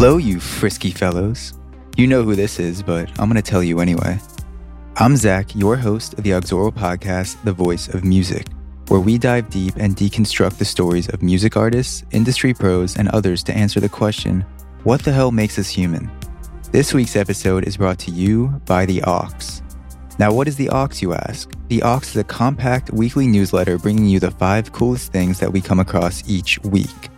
Hello, you frisky fellows. You know who this is, but I'm going to tell you anyway. I'm Zach, your host of the Auxoro podcast, The Voice of Music, where we dive deep and deconstruct the stories of music artists, industry pros, and others to answer the question what the hell makes us human? This week's episode is brought to you by The Aux. Now, what is The Aux, you ask? The Aux is a compact weekly newsletter bringing you the five coolest things that we come across each week.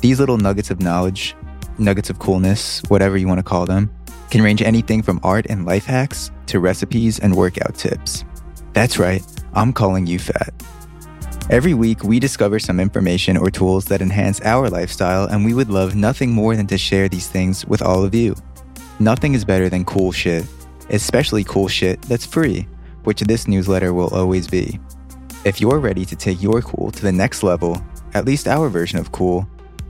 These little nuggets of knowledge, nuggets of coolness, whatever you want to call them, can range anything from art and life hacks to recipes and workout tips. That's right, I'm calling you fat. Every week, we discover some information or tools that enhance our lifestyle, and we would love nothing more than to share these things with all of you. Nothing is better than cool shit, especially cool shit that's free, which this newsletter will always be. If you're ready to take your cool to the next level, at least our version of cool,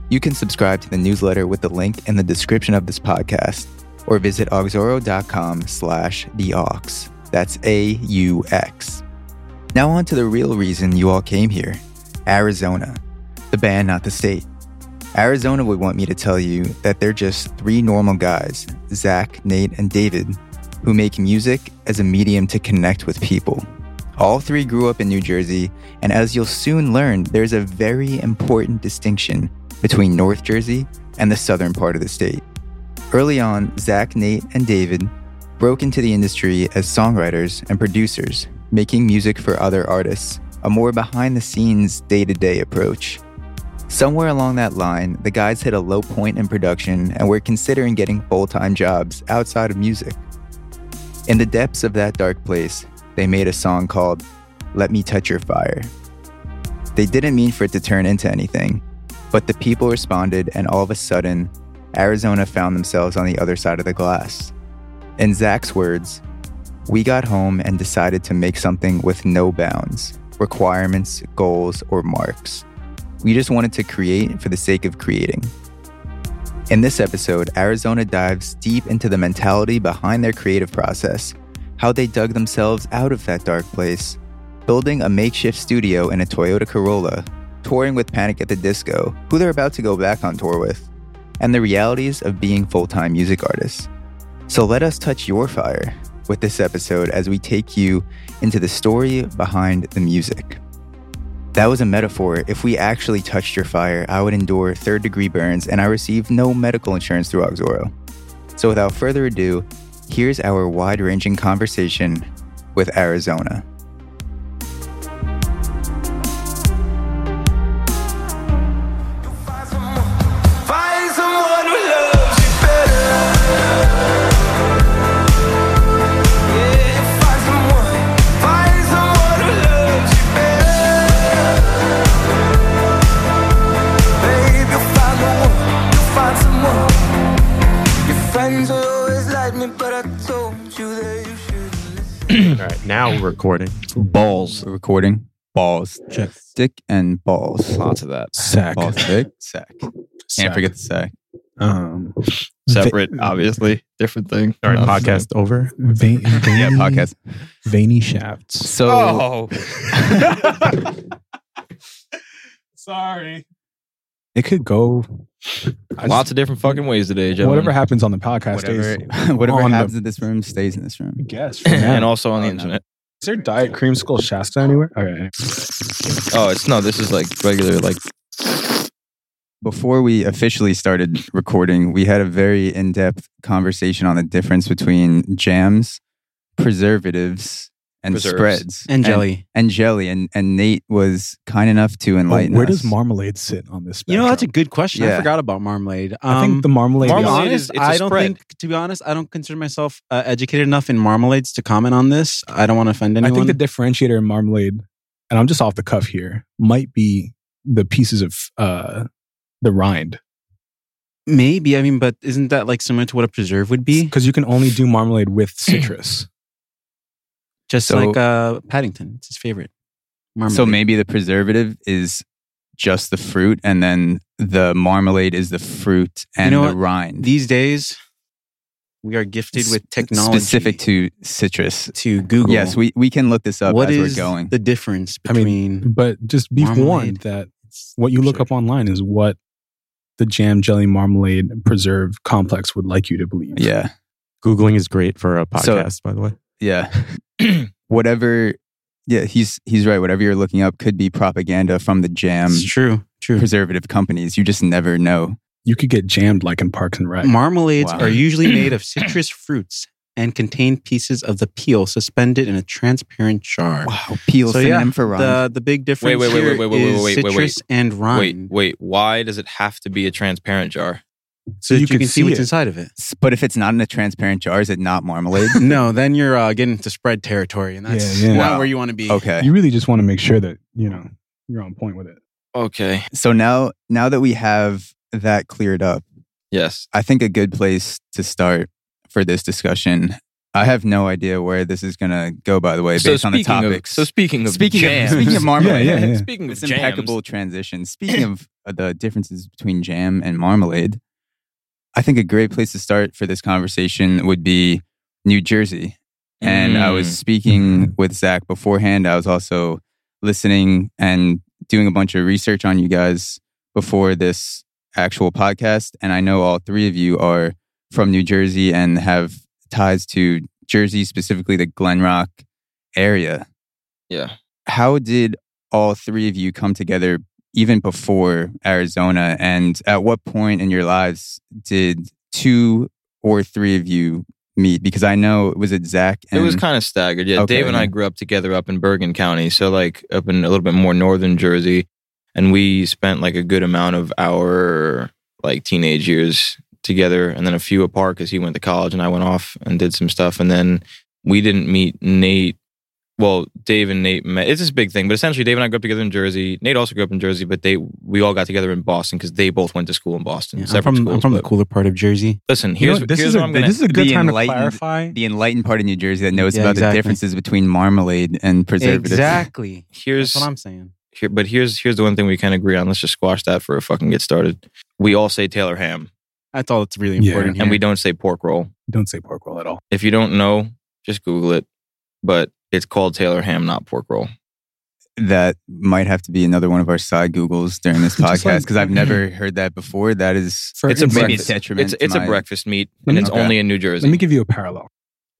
you can subscribe to the newsletter with the link in the description of this podcast or visit auxoro.com slash the aux. That's A-U-X. Now on to the real reason you all came here, Arizona. The band, not the state. Arizona would want me to tell you that they're just three normal guys, Zach, Nate, and David, who make music as a medium to connect with people. All three grew up in New Jersey, and as you'll soon learn, there's a very important distinction between North Jersey and the southern part of the state. Early on, Zach, Nate, and David broke into the industry as songwriters and producers, making music for other artists, a more behind the scenes, day to day approach. Somewhere along that line, the guys hit a low point in production and were considering getting full time jobs outside of music. In the depths of that dark place, they made a song called Let Me Touch Your Fire. They didn't mean for it to turn into anything, but the people responded, and all of a sudden, Arizona found themselves on the other side of the glass. In Zach's words, we got home and decided to make something with no bounds, requirements, goals, or marks. We just wanted to create for the sake of creating. In this episode, Arizona dives deep into the mentality behind their creative process, how they dug themselves out of that dark place, building a makeshift studio in a Toyota Corolla, touring with Panic at the Disco, who they're about to go back on tour with, and the realities of being full time music artists. So let us touch your fire with this episode as we take you into the story behind the music. That was a metaphor. If we actually touched your fire, I would endure third degree burns and I received no medical insurance through Auxoro. So without further ado, here's our wide ranging conversation with Arizona. Now we're recording. Balls. We're recording balls, Check. stick and balls. Lots of that. Sack. Ball stick, sack. Sack. Can't forget the sack. Um, Separate, obviously. Different thing. all right, podcast over. Vein, veiny, Yeah, podcast. Veiny shafts. So Oh. Sorry. It could go. I Lots of different fucking ways today, gentlemen. whatever happens on the podcast whatever, stays. whatever on the- happens in this room stays in this room. I guess. and also on the Oh, no. internet. is there Diet Creamsicle Shasta anywhere? Okay. Oh, it's no, this is like regular, like, Before we officially started recording, we had a very in-depth conversation on the difference between jams, preservatives, and Preserves. spreads and jelly. and, jelly. And and Nate was kind enough to Oh, enlighten where us. does marmalade sit on this? you know, that's a good question. Yeah. I forgot about marmalade. I Um, think the marmalade. to be Marmalade honest, is- it's a I don't spread. think. To be honest, I don't consider myself uh, educated enough in marmalades to comment on this. I don't want to offend anyone. I think the differentiator in marmalade, and I'm just off the cuff here, might be the pieces of uh the rind. Maybe I mean, but isn't that like similar to what a preserve would be? because you can only do marmalade with citrus. Just So- like uh, Paddington, it's his favorite. Marmalade. So maybe the preservative is just the fruit, and then the marmalade is the fruit and you know the what? rind. these days we are gifted with technology specific to citrus. to Google. Yes, we, we can look this up What as is we're going. the difference I mean, between But just be Marmalade. warned that what you look Sure. up online is what the jam, jelly, marmalade, preserve complex would like you to believe. Yeah. Googling is great for a So- podcast, by the way. Yeah. Whatever. Yeah, he's he's right. Whatever you're looking up could be propaganda from the jam it's true. True. preservative companies. You just never know. You could get jammed like in Parks and Rec. Marmalades Wow. are usually made of citrus fruits and contain pieces of the peel suspended in a transparent jar. Wow. Peel So, synonym yeah, for rhyme. The the big difference wait, wait, here wait, wait, wait, wait, is wait, wait, wait. citrus and rind. Wait, wait. Why does it have to be a transparent jar? So that you you, could can see, see what's it. inside of it. But if it's not in a transparent jar, is it not marmalade? no, then you're uh, getting into spread territory, and that's Yeah, yeah. not Wow. where you want to be. okay. You really just want to make sure that, you know, you're on point with it. Okay. So now now that we have that cleared up, Yes. I think a good place to start for this discussion. I have no idea where this is going to go. By the way, So based on the speaking of topics. so speaking of speaking jams, of speaking of marmalade, Yeah, yeah, yeah. speaking of it's jams, impeccable transition. Speaking of uh, the differences between jam and marmalade, I think a great place to start for this conversation would be New Jersey. And I was Mm. speaking with Zach beforehand. I was also listening and doing a bunch of research on you guys before this actual podcast. And I know all three of you are from New Jersey and have ties to Jersey, specifically the Glen Rock area. Yeah. How did all three of you come together even before Arizona? And at what point in your lives did two or three of you meet? Because I know, it was it Zach? It was kind of staggered. Yeah, Okay, Dave and I grew up together up in Bergen County, so like up in a little bit more northern Jersey, and we spent like a good amount of our like teenage years together, and then a few apart because he went to college and I went off and did some stuff, and then we didn't meet Nate. Well, Dave and Nate met. It's this big thing, but essentially, Dave and I grew up together in Jersey. Nate also grew up in Jersey, but they we all got together in Boston because they both went to school in Boston. Yeah, I'm from, schools. I'm from the cooler part of Jersey. Listen, You know, here's this here's is what a I'm gonna. this is a good time to clarify. the enlightened part of New Jersey that knows Yeah, about exactly. the differences between marmalade and preservatives. Exactly. here's That's what I'm saying. here, but here's here's the one thing we can agree on. Let's just squash that for a fucking get started. We all say Taylor ham, That's all that's really Yeah. important here. and we don't say pork roll. Don't say pork roll at all. If you don't know, just Google it. But it's called Taylor ham, not pork roll. That might have to be another one of our side Googles during this Just podcast like- because I've never heard that before. That is For It's a maybe breakfast. detriment. It's to it's a my- breakfast meat, and me- it's Okay. only in New Jersey. Let me give you a parallel.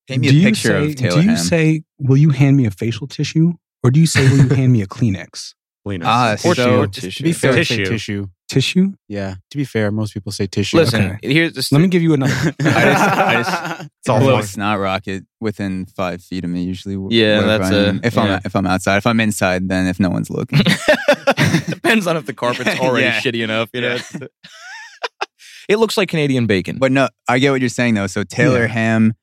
Paint me do a you picture say, of Taylor Do you ham. say, "Will you hand me a facial tissue," or do you say, "Will you hand me a Kleenex Kleenex. Ah, Or so- tissue. to be fair, Tissue. tissue. Tissue?" Yeah. To be fair, most people say tissue. Listen, Okay. here's the Let me give you another. I just, I just It's all blow a fine. snot rocket within five feet of me. Usually, Yeah, that's I a- am. if yeah. I'm if I'm outside. If I'm inside, then if no one's looking. Depends on if the carpet's already Yeah. shitty enough. You know, it looks like Canadian bacon. But no, I get what you're saying though. So Taylor Yeah. Ham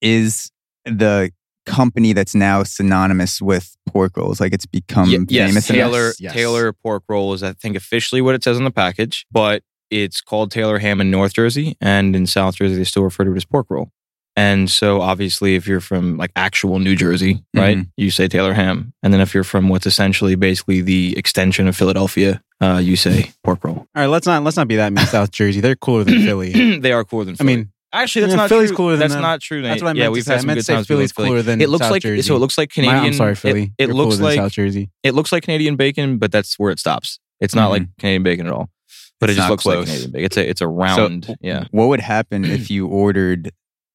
is the company that's now synonymous with pork rolls. Like it's become Ye- yes, famous. Taylor Yes. Taylor pork roll is I think officially what it says on the package, but it's called Taylor ham in North Jersey and in South Jersey they still refer to it as pork roll. And so obviously if you're from like actual New Jersey, right, Mhm. you say Taylor ham. And then if you're from what's essentially basically the extension of Philadelphia, uh, you say pork roll. All right, let's not let's not be that mean. South Jersey, they're cooler than Philly. they are cooler than Philly. I mean, actually that's Yeah, not Philly's true. cooler than that's them. not true. that's what I meant yeah, to we've say. had I some meant good to say times Philly's with Philly. cooler than It looks South like Jersey. so it looks like My- Canadian I'm sorry, Philly. It, You're looks cooler than like South Jersey. it looks like Canadian bacon, but that's where it stops. It's not like mm-hmm. Canadian bacon at all. But It's it just not looks like. Canadian bacon. It's a it's a round. yeah. What would happen if you ordered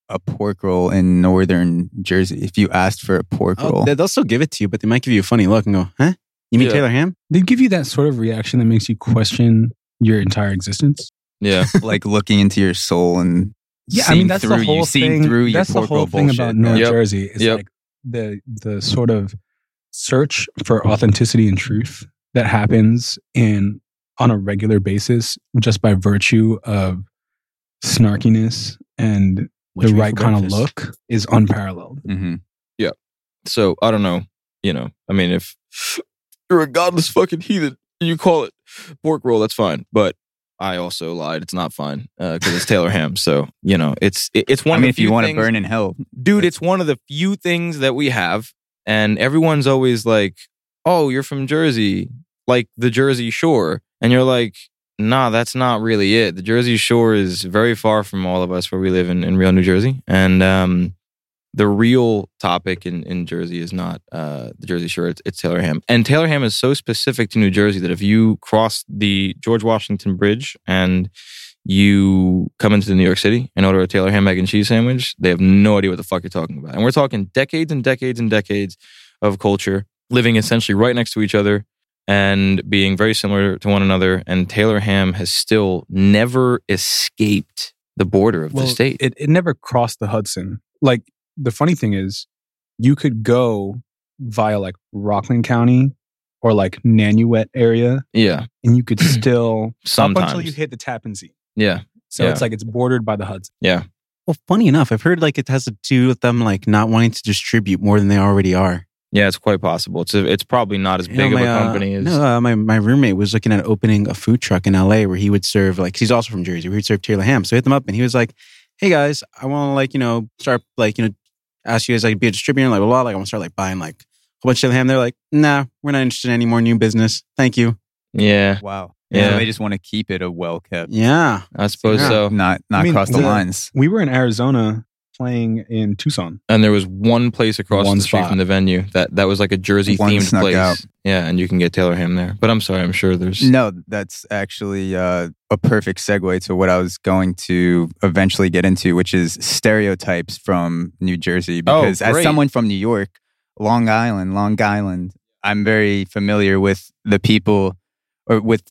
a pork roll in northern Jersey? If you asked for a pork Oh, roll, they- they'll still give it to you, but they might give you a funny look and go, "Huh? You mean Yeah. Taylor Ham?" They give you that sort of reaction that makes you question your entire existence. Yeah. like looking into your soul and Yeah, I mean that's through the whole you, thing. through your that's the whole thing bullshit. about North Yep. Jersey. It's Yep. like the the sort of search for authenticity and truth that happens in on a regular basis just by virtue of snarkiness and What the right kind of look is unparalleled. Mhm. Yeah. So I don't know. You know, I mean, if you're a godless fucking heathen, you call it pork roll, that's fine. But I also lied. It's not fine because it's Taylor ham. So you know, it's it- it's one. I of mean, if you want to burn in hell, dude, it's one of the few things that we have, and everyone's always like, "Oh, you're from Jersey, like the Jersey Shore," and you're like, "Nah, that's not really it. The Jersey Shore is very far from all of us where we live in, in real New Jersey, and um, the real topic in, in Jersey is not uh, the Jersey Shore, it's, it's Taylor Ham. And Taylor Ham is so specific to New Jersey that if you cross the George Washington Bridge and you come into New York City and order a Taylor Ham egg and cheese sandwich, they have no idea what the fuck you're talking about. And we're talking decades and decades and decades of culture living essentially right next to each other and being very similar to one another. And Taylor Ham has still never escaped the border of the state. It, it never crossed the Hudson. Like the funny thing is, you could go via like Rockland County or like Nanuet area, yeah, and you could still up until you hit the Tappan Zee. yeah, So Yeah. it's like it's bordered by the Hudson. Yeah. Well, funny enough, I've heard like it has to do with them like not wanting to distribute more than they already are. yeah. It's quite possible. It's a, it's probably not as You big know, of a my, uh, company as no, uh, my my roommate was looking at opening a food truck in LA where he would serve like, he's also from Jersey. Where he'd serve Taylor ham. So I hit them up and he was like, "Hey guys, I want to like you know start like you know ask you guys like be a distributor like blah blah. Like I want to start like buying like a whole bunch of Taylor ham." They're like, "Nah, we're not interested in any more new business. Thank you." yeah. Wow. Yeah. Yeah. they just want to keep it a well kept. Yeah, I suppose Yeah. so. Not not I mean, cross the the- lines. We were in Arizona playing in Tucson. And there was one place across One the street spot. from the venue that that was like a Jersey One themed place. out. Yeah, and you can get Taylor Ham there. But I'm sorry, I'm sure there's No, that's actually uh, a perfect segue to what I was going to eventually get into, which is stereotypes from New Jersey. Oh, Because as someone from New York, Long Island, Long Island, I'm very familiar with the people or with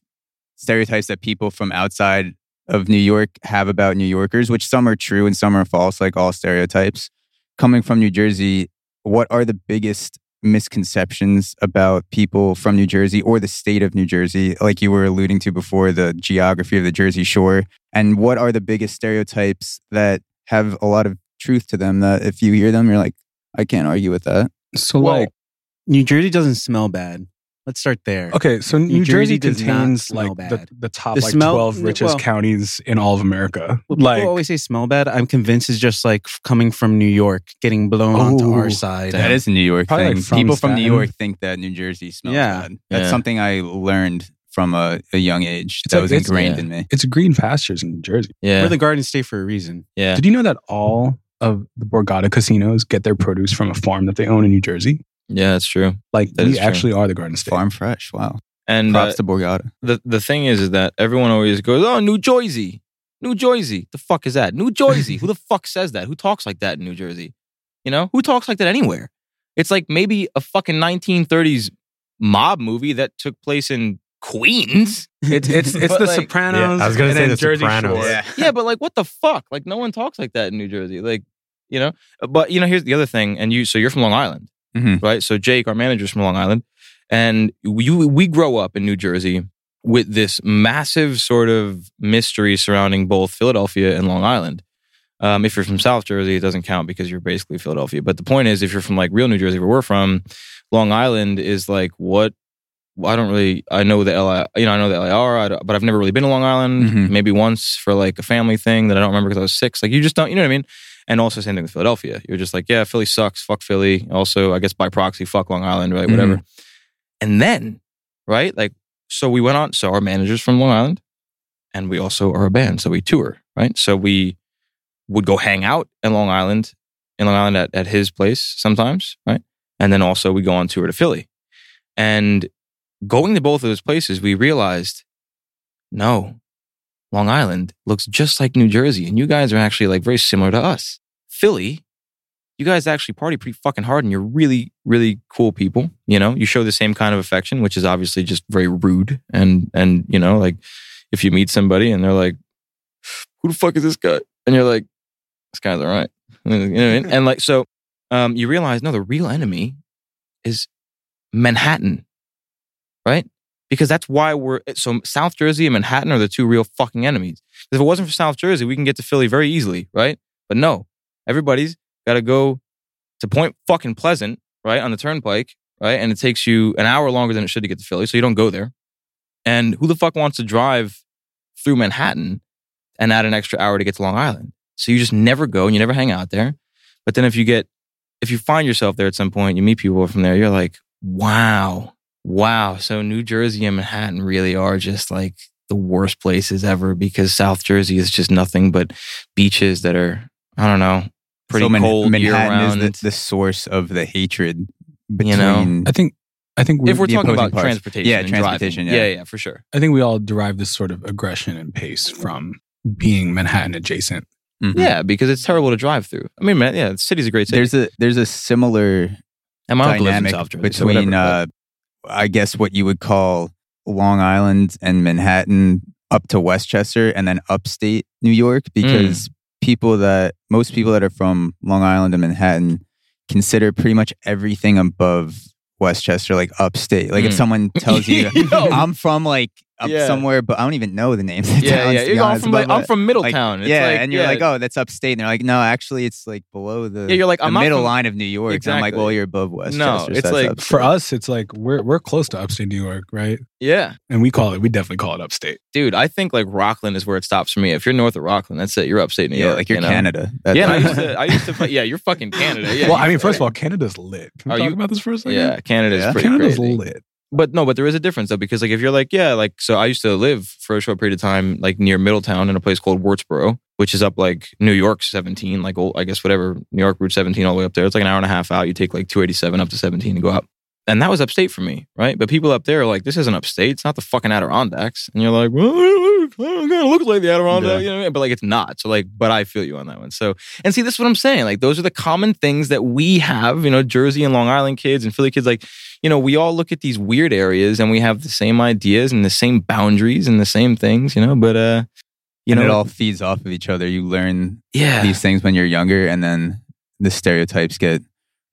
stereotypes that people from outside of New York have about New Yorkers, which some are true and some are false, like all stereotypes. Coming from New Jersey, what are the biggest misconceptions about people from New Jersey or the state of New Jersey, like you were alluding to before, the geography of the Jersey Shore? And what are the biggest stereotypes that have a lot of truth to them that if you hear them, you're like, I can't argue with that? So Well, like New Jersey doesn't smell bad. Let's start there. okay, so New, New Jersey, Jersey contains like the, the top The like smell- twelve richest well- counties in all of America. Well, like people always say smell bad. I'm convinced it's just like coming from New York, getting blown onto our side. That is a New York Probably, thing. like, from people from New York think that New Jersey smells Yeah. bad. That's Yeah. something I learned from a, a young age It's that like- was ingrained yeah. in me. it's green pastures in New Jersey. yeah, We're the Garden State for a reason. yeah. Did you know that all of the Borgata casinos get their produce from a farm that they own in New Jersey? Yeah, that's true. Like That we is true. actually are the Garden State. Farm fresh. Wow. And Props uh, to Borgata. the the thing is, is that everyone always goes, "Oh, New Jersey, New Jersey." The fuck is that? New Jersey. Who the fuck says that? Who talks like that in New Jersey? You know, who talks like that anywhere? It's like maybe a fucking 1930s mob movie that took place in Queens. It's it's it's But, the like- Sopranos. Yeah, I was gonna and say then The Jersey Sopranos. Shore. Yeah. yeah, but like, what the fuck? Like, no one talks like that in New Jersey. Like, you know. But you know, here's the other thing. And you, so you're from Long Island, Mhm. right? So Jake, our manager's from Long Island, and you, we grow up in New Jersey with this massive sort of mystery surrounding both Philadelphia and Long Island. Um, if you're from South Jersey, it doesn't count because you're basically Philadelphia. But the point is, if you're from like real New Jersey, where we're from, Long Island is like what I don't really. I know the LI, you know, I know the LIR, but I've never really been to Long Island. Mhm. Maybe once for like a family thing that I don't remember because I was six. Like you just don't, you know what I mean? And also same thing with Philadelphia. You're just like, yeah, Philly sucks. Fuck Philly. Also, I guess by proxy, fuck Long Island, right? Mm-hmm. Whatever. And then, right? Like, so we went on. So our managers from Long Island, and we also are a band, so we tour, right? So we would go hang out in Long Island, in Long Island at, at his place sometimes, right? And then also we go on tour to Philly. And going to both of those places, we realized, no, Long Island looks just like New Jersey, and you guys are actually like very similar to us. Philly, you guys actually party pretty fucking hard, and you're really, really cool people. You know, you show the same kind of affection, which is obviously just very rude. And and you know, like if you meet somebody and they're like, "Who the fuck is this guy?" and you're like, "This guy's all right," you know I mean? And like so, um, you realize no, the real enemy is Manhattan, right? Because that's why we're so South Jersey and Manhattan are the two real fucking enemies. If it wasn't for South Jersey, we can get to Philly very easily, right? But no, everybody's got to go to Point fucking Pleasant, right, on the turnpike, right? And it takes you an hour longer than it should to get to Philly, so you don't go there. And who the fuck wants to drive through Manhattan and add an extra hour to get to Long Island? So you just never go and you never hang out there. But then if you get, if you find yourself there at some point, you meet people from there, you're like, wow, wow. So New Jersey and Manhattan really are just like the worst places ever because South Jersey is just nothing but beaches that are, I don't know, pretty so Man- cold year Manhattan round. is the, the source of the hatred between. You know? I think I think we, if we're talking about parts. transportation, Yeah, and transportation, yeah. yeah, yeah, for sure. I think we all derive this sort of aggression and pace from being Manhattan adjacent. Mhm. Yeah, because it's terrible to drive through. I mean, man, yeah, the city's a great city. There's a there's a similar and my uncle lives in dynamic South Jersey, so between, whatever, uh, I guess, what you would call Long Island and Manhattan up to Westchester, and then upstate New York, Mm. because people that most people that are from Long Island and Manhattan consider pretty much everything above Westchester like upstate. Like if Mm. someone tells you, Yo. I'm from like up Yeah. somewhere, but I don't even know the names of but- yeah, towns. yeah. to be I'm honest, from but, like, I'm uh, from Middletown. It's yeah, like, and you're yeah, like, oh, that's upstate. And they're like, no, actually, it's like below the Yeah, you're like, the I'm not middle from- line of New York. And I'm like, well, you're above Westchester. No, so it's that's like- upstate. For us, it's like we're we're close to upstate New York, right? yeah, And we call it we definitely call it upstate. dude. I think like Rockland is where it stops for me. If you're north of Rockland, that's it. You're upstate New yeah, York. like you're you know? Canada. That's Yeah, I used to. I used to. Yeah, you're fucking Canada. Yeah. well, I mean, first of all, Canada's lit. Can we talk about this for a second? yeah, Canada's Yeah. pretty Canada's lit. But no, but there is a difference though, because like if you're like, yeah, like so I used to live for a short period of time, like near Middletown in a place called Wurtsboro, which is up like New York 17, like old, I guess whatever, New York Route 17 all the way up there. It's like an hour and a half out. You take like 287 up to 17 and go up. And that was upstate for me, right? But people up there are like, this isn't upstate. It's not the fucking Adirondacks. And you're like, well, it kind of looks like the Adirondack, Yeah. you know what I mean? But like, it's not. So like, but I feel you on that one. So, and see, this is what I'm saying. Like, those are the common things that we have, you know, Jersey and Long Island kids and Philly kids. Like, you know, we all look at these weird areas and we have the same ideas and the same boundaries and the same things, you know, but, uh, you and know, it all feeds off of each other. You learn yeah. these things when you're younger, and then the stereotypes get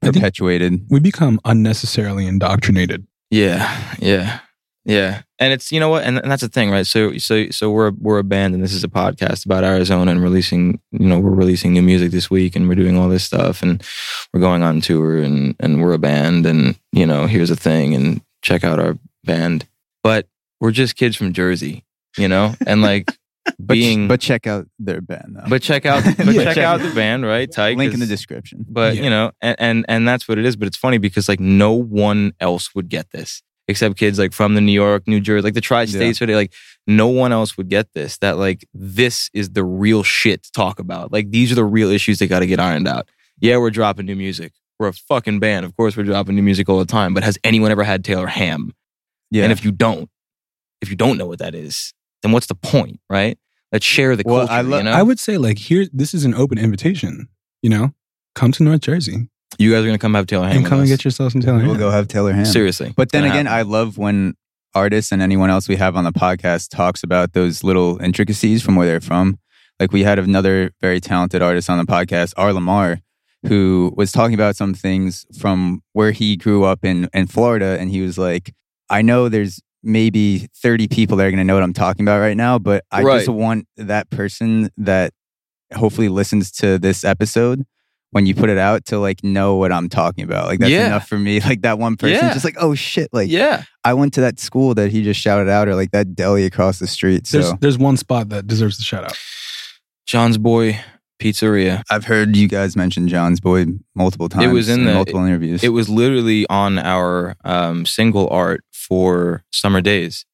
perpetuated. We become unnecessarily indoctrinated. Yeah, yeah, yeah. And it's you know what, and, and that's the thing, right? So so so we're we're a band, and this is a podcast about Arizona and releasing. You know, we're releasing new music this week, and we're doing all this stuff, and we're going on tour, and and we're a band, and you know, here's a thing, and check out our band. But we're just kids from Jersey, you know, and like But, being. but check out their band though. but check out, but Yeah, check check out it. the band, right? Tyke link in the description. but Yeah. you know and, and and that's what it is but it's funny because like no one else would get this except kids like from the new york new jersey like the tri-states where they like no one else would get this that like this is the real shit to talk about like these are the real issues that got to get ironed out yeah we're dropping new music we're a fucking band of course we're dropping new music all the time but has anyone ever had taylor ham Yeah, and if you don't if you don't know what that is then what's the point right let's share the Well, culture I lo- you know I would say like here, this is an open invitation. You know, come to North Jersey you guys are gonna come have taylor ham and with come and us. get yourself some Taylor. Ham. We'll Ham. go have Taylor Ham. seriously But then again, happen. I love when artists and anyone else we have on the podcast talks about those little intricacies from where they're from. Like we had another very talented artist on the podcast, R.LUM.R, who was talking about some things from where he grew up in in Florida, and he was like, "I know there's maybe 30 people that are going to know what I'm talking about right now, but I Right. just want that person that hopefully listens to this episode." When you put it out to like know what I'm talking about, like that's Yeah. enough for me. Like that one person, Yeah. just like oh shit, like yeah I went to that school that he just shouted out, or like that deli across the street. So There's there's one spot that deserves a shout out. John's Boy Pizzeria. I've heard you guys mention John's Boy multiple times. It was in the- multiple interviews. It was literally on our um, single art for Summer Days.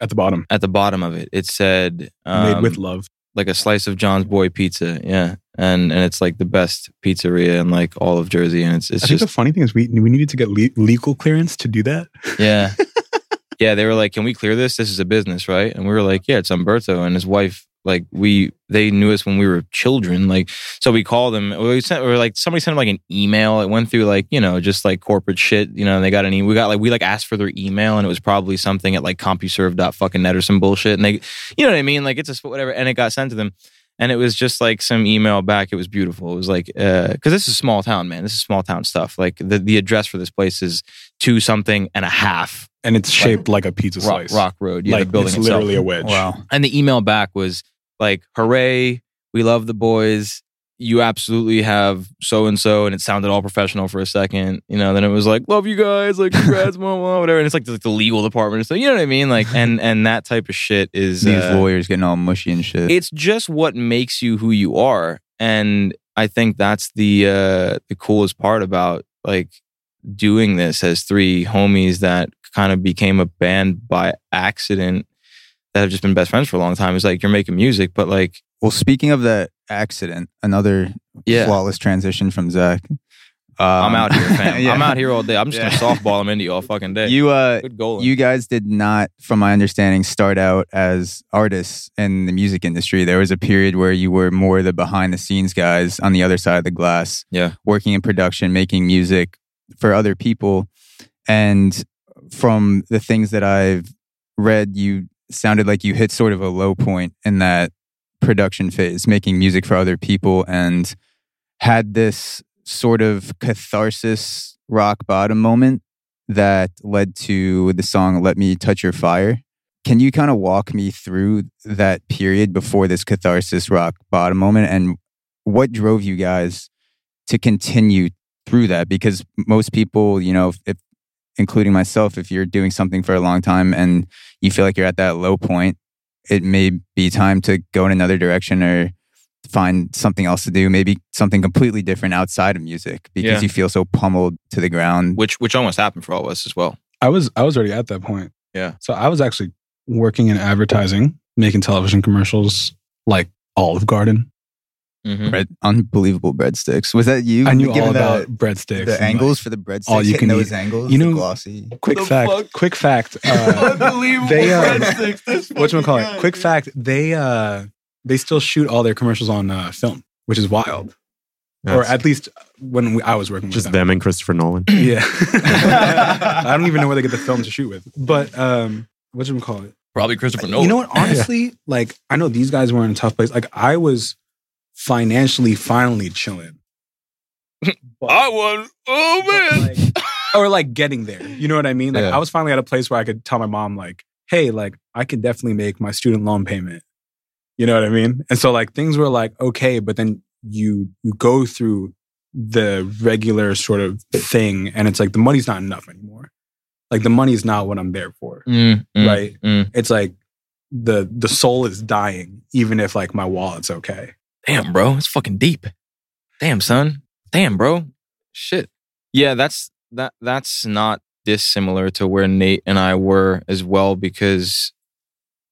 At the bottom, At the bottom of it, it said um, made with love. like a slice of John's Boy pizza. Yeah, and and it's like the best pizzeria in like all of Jersey, and it's it's I just the funny thing is we we needed to get le- legal clearance to do that. yeah. Yeah, they were like, "Can we clear this? This is a business, right?" And we were like, "Yeah, it's Umberto and his wife. Like, we they knew us when we were children. Like, so we called them. We sent, or like somebody sent them like an email. It went through like you know just like corporate shit. You know, and they got an e- we got like we like asked for their email, and it was probably something at like CompuServe.fucking net or some bullshit. And they, you know what I mean? Like it's a whatever, and it got sent to them. And it was just like some email back. It was beautiful. It was like, uh, because this is small town, man. This is small town stuff. Like the, the address for this place is two something and a half And it's shaped like, a pizza Rock, slice. Rock Road. Yeah, like the building it's itself. literally a wedge. wow. And the email back was like, "Hooray, we love the boys. You absolutely have so and so." And it sounded all professional for a second, you know. Then it was like, "Love you guys, like congrats, blah, whatever." And it's like the, the legal department, so you know what I mean, like, and and that type of shit is These uh, lawyers getting all mushy and shit. it's just what makes you who you are and i think that's the uh the coolest part about like doing this as three homies that kind of became a band by accident that have just been best friends for a long time is like you're making music but like Well, speaking of that accident, another Yeah. flawless transition from Zach. Um, I'm out here, fam. yeah. I'm out here all day. I'm just Yeah. gonna softball him into you all fucking day. You uh, Good goal. you guys did not, from my understanding, start out as artists in the music industry. There was a period where you were more the behind the scenes guys on the other side of the glass, Yeah. working in production, making music for other people. And from the things that I've read, you sounded like you hit sort of a low point in that production phase, making music for other people, and had this sort of catharsis rock bottom moment that led to the song Let Me Touch Your Fire. Can you kind of walk me through that period before this catharsis rock bottom moment and what drove you guys to continue through that? Because most people, you know, if, including myself, if you're doing something for a long time and you feel like you're at that low point, it may be time to go in another direction or find something else to do, maybe something completely different outside of music because Yeah. you feel so pummeled to the ground. which which almost happened for all of us as well. I was I was already at that point. Yeah. So I was actually working in advertising, making television commercials like Olive Garden. Mhm. Bread, unbelievable breadsticks. Was that you? I knew giving all the- about breadsticks. the and, angles for the breadsticks. all you hitting can those eat. angles. You the know- glossy. like, quick fact. Quick fact. Uh, Unbelievable they, uh, breadsticks. That's what you call it? Quick fact. They uh they still shoot all their commercials on uh, film, which is wild. or at least when we, I was working with just them. them and Christopher Nolan. Yeah. I don't even know where they get the film to shoot with. But um what should we call it? Probably Christopher Nolan. You know what? Honestly, like I know these guys were in a tough place. Like I was financially finally chilling. I was. Oh man. like- or like getting there. You know what I mean? Like Yeah. I was finally at a place where I could tell my mom, like, hey, like I can definitely make my student loan payment. You know what I mean? And so like things were like okay, but then you you go through the regular sort of thing and it's like the money's not enough anymore. Like the money's not what I'm there for. Mm, mm, Right. mm. It's like the the soul is dying, even if like my wallet's okay. Damn, bro, it's fucking deep. Damn, son. Damn, bro. Shit. Yeah, that's that. That's not dissimilar to where Nate and I were as well, because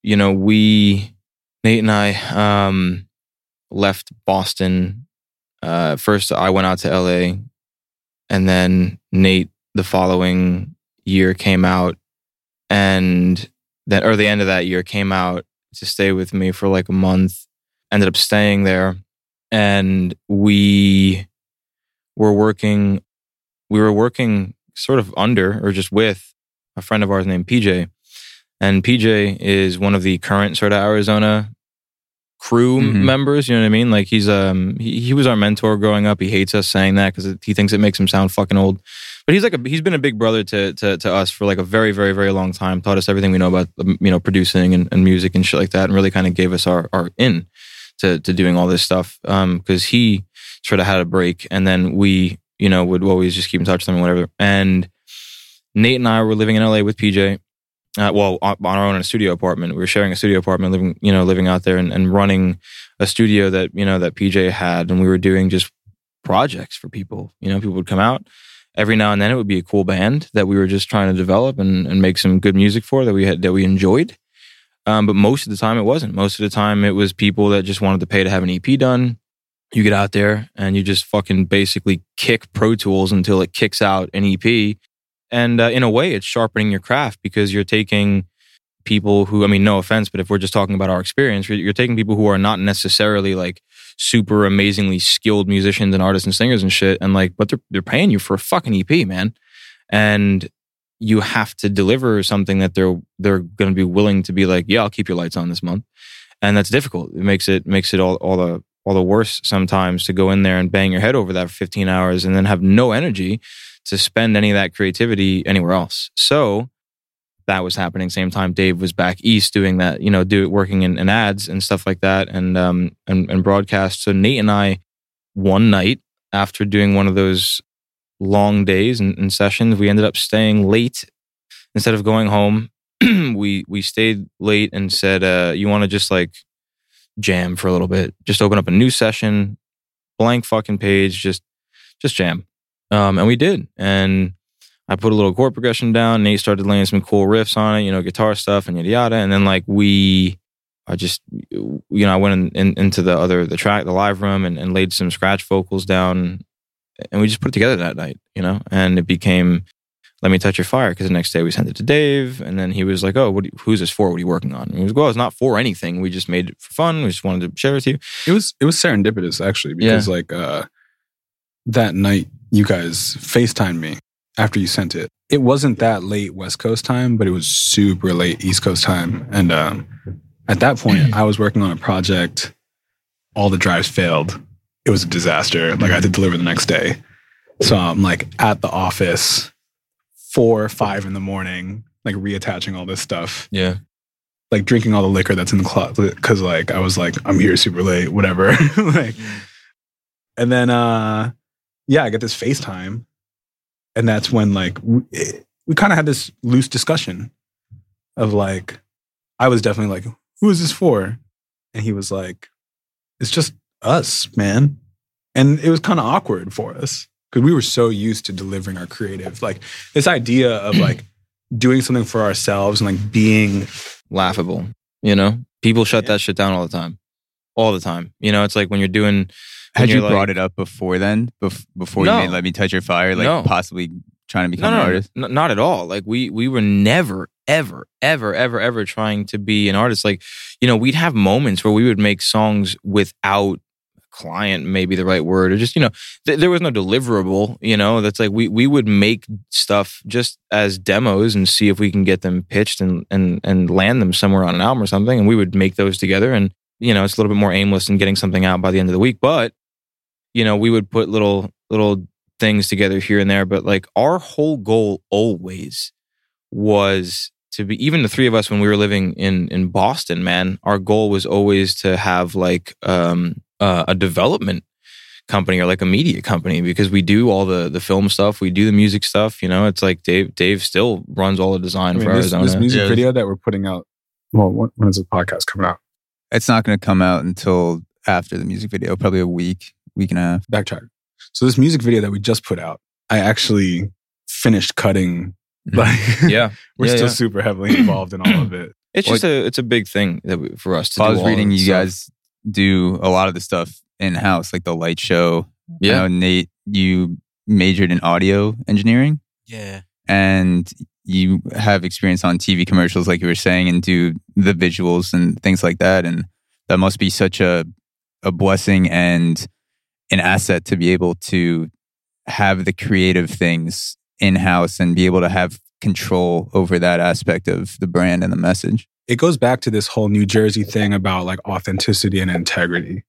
you know we, Nate and I, um, left Boston. Uh, first, I went out to LA, and then Nate the following year came out, and then or the end of that year came out to stay with me for like a month. Ended up staying there. And we were working we were working sort of under or just with a friend of ours named PJ and PJ is one of the current sort of Arizona crew Mhm. members you know what I mean? Like he's um he, he was our mentor growing up. He hates us saying that cuz he thinks it makes him sound fucking old. But he's like a he's been a big brother to to to us for like a very very very long time. Taught us everything we know about um, you know producing and, and music and shit like that and really kind of gave us our our in to to doing all this stuff um because he sort of had a break and then we you know would always just keep in touch with him and whatever. And Nate and I were living in LA with PJ uh, well on, on our own in a studio apartment. We were sharing a studio apartment living you know living out there and, and running a studio that you know that PJ had. And we were doing just projects for people. You know people would come out every now and then. It would be a cool band that we were just trying to develop and, and make some good music for that we had that we enjoyed um, but most of the time it wasn't. Most of the time it was people that just wanted to pay to have an EP done. You get out there and you just fucking basically kick Pro Tools until it kicks out an EP. And uh, in a way, it's sharpening your craft because you're taking people who, I mean, no offense, but if we're just talking about our experience, you're, you're taking people who are not necessarily like super amazingly skilled musicians and artists and singers and shit. And like, but they're, they're paying you for a fucking EP, man. And you have to deliver something that they're they're going to be willing to be like, yeah, I'll keep your lights on this month, and that's difficult. It makes it makes it all all the all the worse sometimes to go in there and bang your head over that for 15 hours and then have no energy to spend any of that creativity anywhere else. So that was happening. Same time Dave was back east doing that, you know, do working in, in ads and stuff like that, and um and, and broadcast. So Nate and I, one night after doing one of those long days and, and sessions. We ended up staying late instead of going home. we we stayed late and said, uh, "You want to just like jam for a little bit? Just open up a new session, blank fucking page, just just jam." Um, and we did, and I put a little chord progression down. Nate started laying some cool riffs on it, you know, guitar stuff and yada yada. And then like we I just, you know, I went in, in, into the other, the track, the live room and, and laid some scratch vocals down and we just put it together that night, you know, and it became, let me touch your fire. Cause the next day we sent it to Dave and then he was like, oh, what, you- who's this for? What are you working on? And he was, well, it's not for anything. We just made it for fun. We just wanted to share it with you. It was it was serendipitous actually because like uh that night you guys FaceTimed me after you sent it. It wasn't that late West Coast time, but it was super late East Coast time. And um at that point I was working on a project. All the drives failed. It was a disaster. Like I had to deliver the next day. So I'm like at the office four or five in the morning, like reattaching all this stuff Yeah. like drinking all the liquor that's in the closet because like I was like I'm here super late, whatever. like, and then uh, yeah, I get this FaceTime, and that's when like we, we kind of had this loose discussion of like I was definitely like, who is this for? And he was like, it's just us, man. And it was kind of awkward for us because we were so used to delivering our creative, like this idea of like doing something for ourselves and like being laughable. You know, people shut Yeah. that shit down all the time, all the time. You know, it's like when you're doing. Had you're you like- brought it up before then? Bef- before No. you made Let Me Touch Your Fire? Like No. possibly trying to become no, an artist? n- not at all. Like we we were never, ever, ever, ever, ever trying to be an artist. Like you know, we'd have moments where we would make songs without client, maybe the right word, or just you know, th- there was no deliverable. You know, that's like we we would make stuff just as demos and see if we can get them pitched and and and land them somewhere on an album or something, and we would make those together. And you know, it's a little bit more aimless in getting something out by the end of the week, but you know, we would put little little things together here and there, but like our whole goal always was to be even the three of us when we were living in in Boston, man, our goal was always to have like um uh, a development company or like a media company because we do all the the film stuff, we do the music stuff, you know. It's like Dave Dave still runs all the design I mean, for this, Arizona. this music Yeah. video that we're putting out. Well, when, when is the podcast coming out? It's not going to come out until after the music video, probably a week, week and a half. Backtrack. So this music video that we just put out, I actually finished cutting. Like, yeah. we're Yeah, still yeah. super heavily involved in all of it. It's just a it's a big thing that we, for us to I do. was all reading you stuff. guys do a lot of the stuff in house, like the light show. Yeah. Nate, you majored in audio engineering Yeah. and you have experience on TV commercials, like you were saying, and do the visuals and things like that. And that must be such a a blessing and an asset to be able to have the creative things in house and be able to have control over that aspect of the brand and the message. It goes back to this whole New Jersey thing about like authenticity and integrity.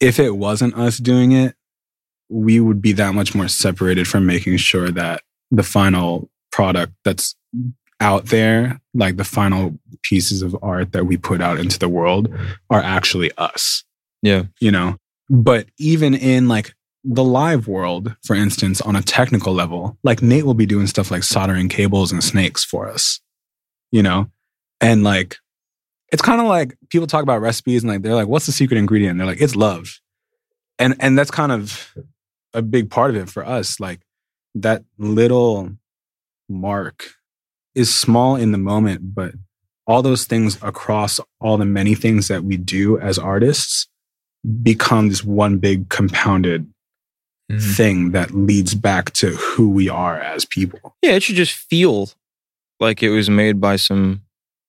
If it wasn't us doing it, we would be that much more separated from making sure that the final product that's out there, like the final pieces of art that we put out into the world, are actually us. Yeah. You know? But even in like the live world, for instance, on a technical level, like Nate will be doing stuff like soldering cables and snakes for us, you know? And like, it's kind of like people talk about recipes and like, they're like, what's the secret ingredient? And they're like, it's love. And, and that's kind of a big part of it for us. Like that little mark is small in the moment, but all those things across all the many things that we do as artists become this one big compounded Mhm. thing that leads back to who we are as people. Yeah, it should just feel like it was made by some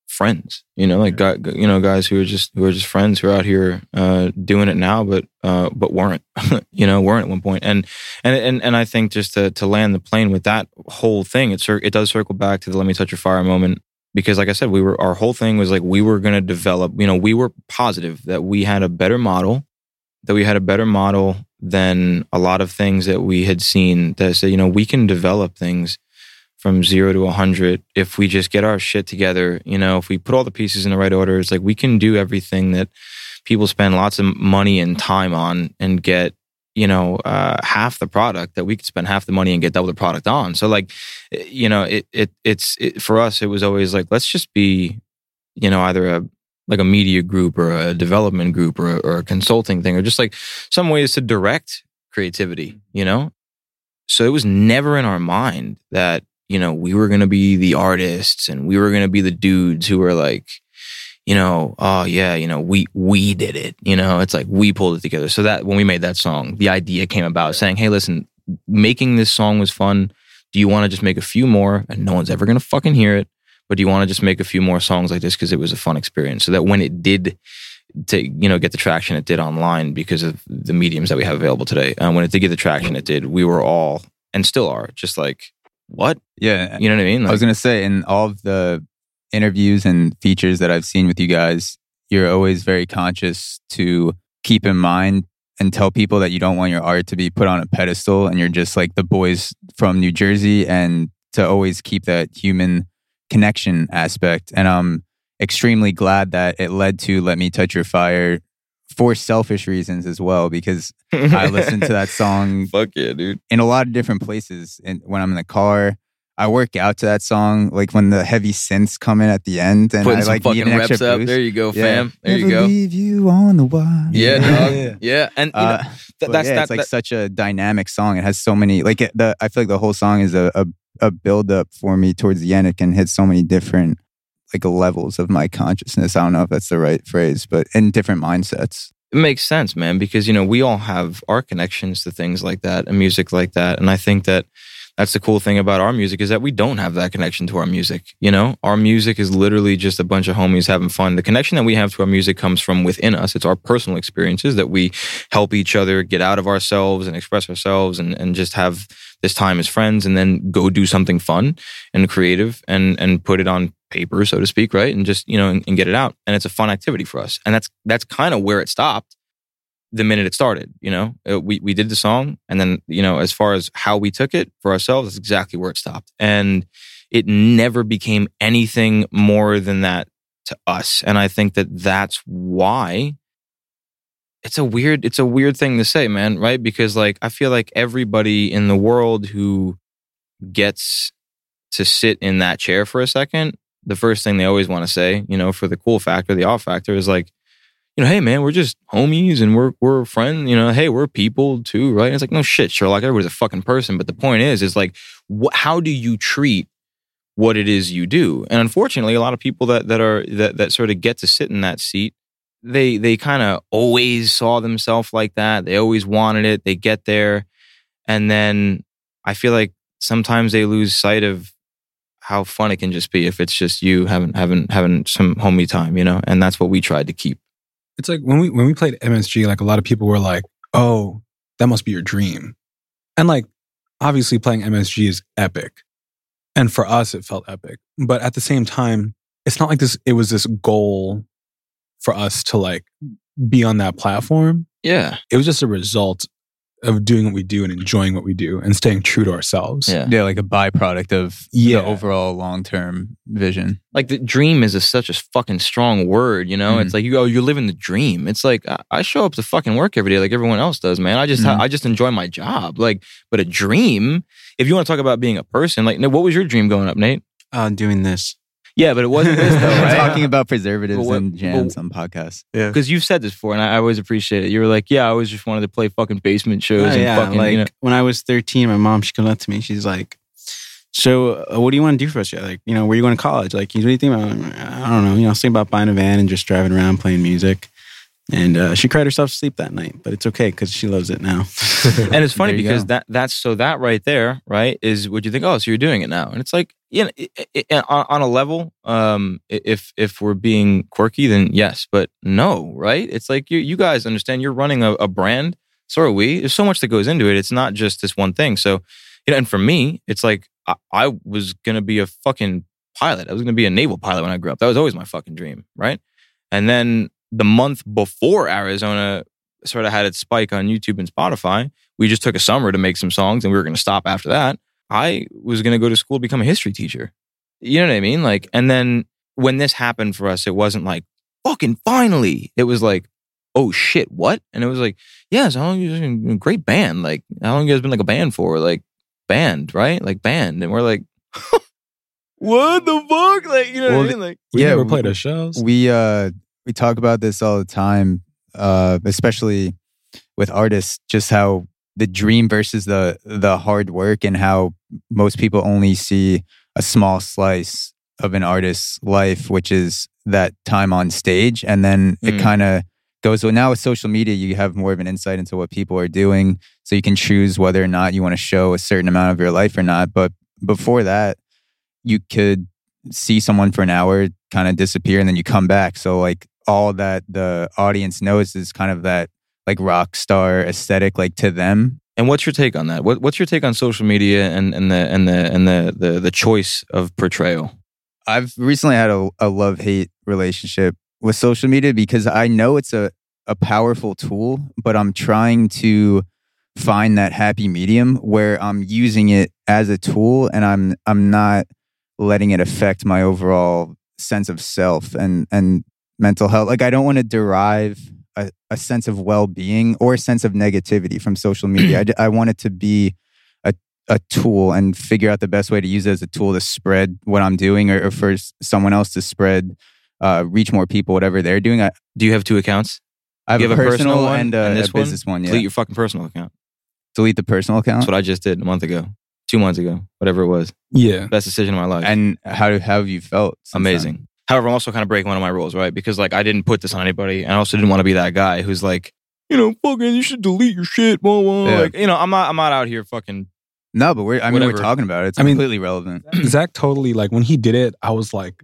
friends. You know, like guy, you know guys who are just who are just friends who are out here uh, doing it now, but uh, but weren't. you know, weren't at one point. And and and and I think just to to land the plane with that whole thing, it it does circle back to the "Let me touch your fire" moment. Because, like I said, we were our whole thing was like we were going to develop. You know, we were positive that we had a better model, that we had a better model than a lot of things that we had seen. That said, you know, we can develop things from zero to a hundred if we just get our shit together. You know, if we put all the pieces in the right order, it's like we can do everything that people spend lots of money and time on and get you know uh, half the product that we could spend half the money and get double the product on. So like, eh, you know, it it it's it, for us. It was always like let's just be, you know, either a like a media group or a development group or a, or a consulting thing or just like some ways to direct creativity. You know, so it was never in our mind that you know we were going to be the artists and we were going to be the dudes who were like you know, oh yeah, you know, we we did it. You know, it's like we pulled it together. So that when we made that song, the idea came about saying, hey, listen, making this song was fun. Do you want to just make a few more and no one's ever gonna fucking hear it? But do you want to just make a few more songs like this because it was a fun experience? So that when it did to you know get the traction it did online because of the mediums that we have available today. And when it did get the traction it did, we were all and still are just like what Yeah. you know what I mean? I was going to say, in all of the interviews and features that I've seen with you guys, you're always very conscious to keep in mind and tell people that you don't want your art to be put on a pedestal and you're just like the boys from New Jersey and to always keep that human connection aspect. And I'm extremely glad that it led to Let Me Touch Your Fire for selfish reasons as well, because I listened to that song Fuck yeah, dude. in a lot of different places. And when I'm in the car, I work out to that song. Like when the heavy synths come in at the end, and Putting I some like need fucking an reps extra up. boost. There you go, Yeah. fam. There you go. Leave you on the wire. Yeah, dog. Yeah. Yeah. And you know, Uh, th- that's yeah, that, it's like that- such a dynamic song. It has so many like it, the. I feel like the whole song is a a, a build up for me towards the end. It can hit so many different like levels of my consciousness. I don't know if that's the right phrase, but in different mindsets. it makes sense, man, because you know we all have our connections to things like that and music like that, and I think that that's the cool thing about our music is that we don't have that connection to our music. You know, our music is literally just a bunch of homies having fun. The connection that we have to our music comes from within us. It's our personal experiences that we help each other get out of ourselves and express ourselves and, and just have this time as friends and then go do something fun and creative and and put it on paper, so to speak, right? And just, you know, and, and get it out. And it's a fun activity for us. And that's that's kind of where it stopped the minute it started, you know. Uh, We we did the song and then, you know, as far as how we took it for ourselves, that's exactly where it stopped. And it never became anything more than that to us. And I think that that's why it's a weird it's a weird thing to say, man, right? Because like I feel like everybody in the world who gets to sit in that chair for a second, the first thing they always want to say, you know, for the cool factor, the off factor is like, you know, hey man, we're just homies and we're we're friends, you know, hey, we're people too, right? And it's like, no shit, Sherlock, everybody's a fucking person. But the point is, is like, wh- how do you treat what it is you do? And unfortunately, a lot of people that that are that that sort of get to sit in that seat, they they kind of always saw themselves like that. They always wanted it. They get there, and then I feel like sometimes they lose sight of how fun it can just be if it's just you having having having some homie time, you know. And that's what we tried to keep. It's like when we when we played MSG, like a lot of people were like, "Oh, that must be your dream," and like obviously playing MSG is epic, and for us it felt epic. But at the same time, it's not like this. It was this goal for us to like be on that platform. Yeah, It was just a result of doing what we do and enjoying what we do and staying true to ourselves. yeah. Yeah, like a byproduct of Yeah. the overall long term vision. like the dream is a, such a fucking strong word, you know. Mhm. It's like you go, you're living the dream. It's like I, I show up to fucking work every day like everyone else does, man. I just Mhm. I just enjoy my job. Like, but a dream. If you want to talk about being a person, like, what was your dream going up, Nate? Uh, doing this. Yeah, but it wasn't this though, right? Talking about preservatives what- and jams but- on podcasts. Yeah. Because you've said this before, and I, I always appreciate it. You were like, "Yeah, I always just wanted to play fucking basement shows Oh, and yeah, fucking, like you know." when I was 13, my mom she comes up to me. She's like, "So, uh, what do you want to do for us? Like, you know, where are you going to college? Like, what do you think about? I don't know. You know, I was thinking about buying a van and just driving around playing music." And uh, she cried herself to sleep that night, but it's okay because she loves it now. and it's funny because go. that that's so that right there, right, is what you think. Oh, so you're doing it now, and it's like, you know, i i i- on, on a level, um, if if we're being quirky, then yes, but no, right? It's like you you guys understand you're running a, a brand, so are we. There's so much that goes into it. It's not just this one thing. So, you know, and for me, it's like I, I was gonna be a fucking pilot. I was gonna be a naval pilot when I grew up. That was always my fucking dream, right? And then the month before Arizona sort of had its spike on YouTube and Spotify, we just took a summer to make some songs and we were going to stop after that. I was going to go to school to become a history teacher. You know what I mean? Like, and then when this happened for us, it wasn't like, fucking finally. It was like, oh shit, what? And it was like, yeah, so how long you guys been a great band? Like, how long you guys been like a band for? Like, band, right? Like, band. And we're like, what the fuck? Like, you know Well, what I mean? Like, We Yeah, never we- played our shows. We uh we talk about this all the time, uh, especially with artists, just how the dream versus the the hard work and how most people only see a small slice of an artist's life, which is that time on stage. And then it Mm. kind of goes well now with social media you have more of an insight into what people are doing. So you can choose whether or not you want to show a certain amount of your life or not. But before that you could see someone for an hour kind of disappear and then you come back. So like all that the audience knows is kind of that like rock star aesthetic like to them And what's your take on that? What, what's your take on social media and, and the and the and the, the the choice of portrayal? I've recently had a, a love hate relationship with social media because I know it's a, a powerful tool, but I'm trying to find that happy medium where I'm using it as a tool and I'm I'm not letting it affect my overall sense of self and and mental health. Like I don't want to derive a, a sense of well being or a sense of negativity from social media. I, I want it to be a a tool and figure out the best way to use it as a tool to spread what I'm doing or, or for someone else to spread, uh, reach more people, whatever they're doing. I, Do you have two accounts? I have, You a personal, one and, uh, this a business one. yeah. Delete your fucking personal account. Delete the personal account. That's what I just did a month ago, two months ago, whatever it was. Yeah. Best decision of my life. and how, how have you felt? Amazing. then? Amazing. However, I'm also kind of breaking one of my rules, right? Because like I didn't put this on anybody, and I also didn't want to be that guy who's like, you know, fucking, you should delete your shit, blah, blah. Yeah. Like, you know, I'm not, I'm not out here fucking. No, but we're, I mean, we're talking about it. It's I mean- completely relevant. Zach totally like when he did it, I was like,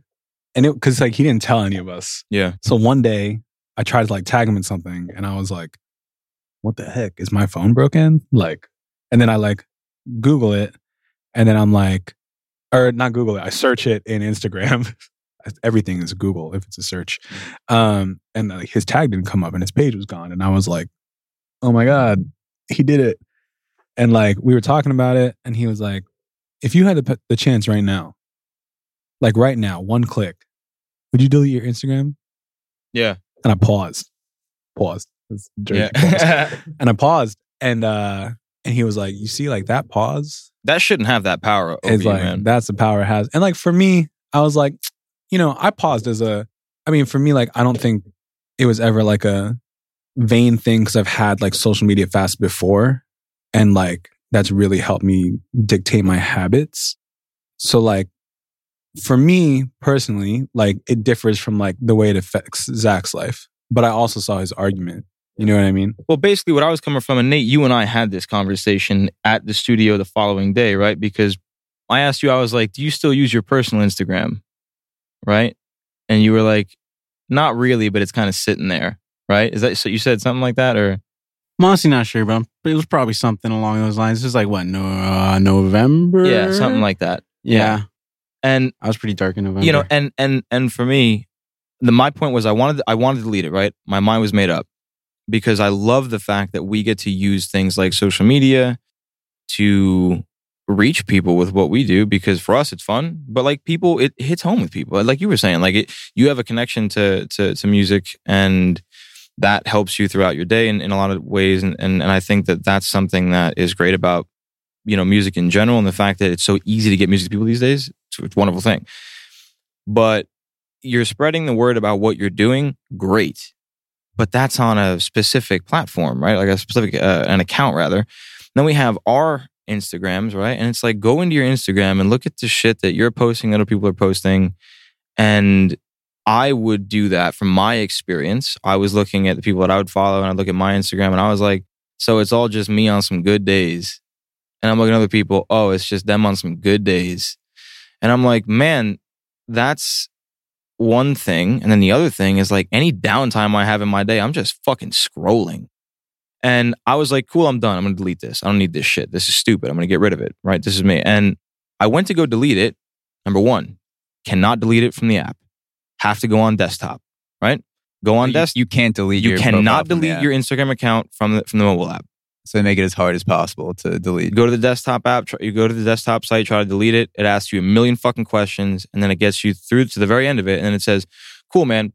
and it because like he didn't tell any of us. Yeah. So one day I tried to like tag him in something and I was like, what the heck? Is my phone broken? Like, and then I like Google it and then I'm like, or not Google it, I search it in Instagram. Everything is Google if it's a search. Um, and like his tag didn't come up and his page was gone. And I was like, oh my God, he did it. And like we were talking about it and he was like, if you had the, the chance right now, like right now, one click, would you delete your Instagram? Yeah. and I paused. Paused. Pause. And I paused and uh and he was like, You see, like that pause that shouldn't have that power over is you, like man. that's the power it has. And like for me, I was like, you know, I paused as a I mean, for me, like I don't think it was ever like a vain thing because I've had like social media fast before. And like that's really helped me dictate my habits. So like for me personally, like it differs from like the way it affects Zach's life. But I also saw his argument. You know what I mean? Well, basically, what I was coming from, and Nate, you and I had this conversation at the studio the following day, right? Because I asked you, I was like, "Do you still use your personal Instagram?" Right? And you were like, "Not really, but it's kind of sitting there." Right? Is that so? You said something like that, or I'm honestly not sure, but, it was probably something along those lines. Is like what no uh, November? yeah, something like that. yeah. And I was pretty dark in November. you know, and and and for me, the my point was I wanted I wanted to lead it. Right? My mind was made up because I love the fact that we get to use things like social media to reach people with what we do because for us it's fun but like people it hits home with people. Like you were saying like it you have a connection to to, to music and that helps you throughout your day in, in a lot of ways and, and and i think that that's something that is great about you know music in general and the fact that it's so easy to get music to people these days it's, it's a wonderful thing. But you're spreading the word about what you're doing great but that's on a specific platform right? Like a specific uh, an account rather. Then we have our instagrams right? And it's like go into your instagram and look at the shit that you're posting other people are posting. And i would do that from my experience. I was looking at the people that i would follow and i'd look at my instagram and i was like so it's all just me on some good days. And i'm looking at other people oh it's just them on some good days. And i'm like man that's one thing. And then the other thing is like any downtime I have in my day, I'm just fucking scrolling. And I was like, cool, I'm done. I'm going to delete this. I don't need this shit. This is stupid. I'm going to get rid of it. Right. This is me. And I went to go delete it. Number one, cannot delete it from the app. Have to go on desktop. Right. Go on desktop. you can't delete. You your cannot profile from the delete your Instagram account from the, from the mobile app. So they make it as hard as possible to delete. Go to the desktop app, try, you go to the desktop site, try to delete it. It asks you a million fucking questions, and then it gets you through to the very end of it, and then it says, "Cool, man.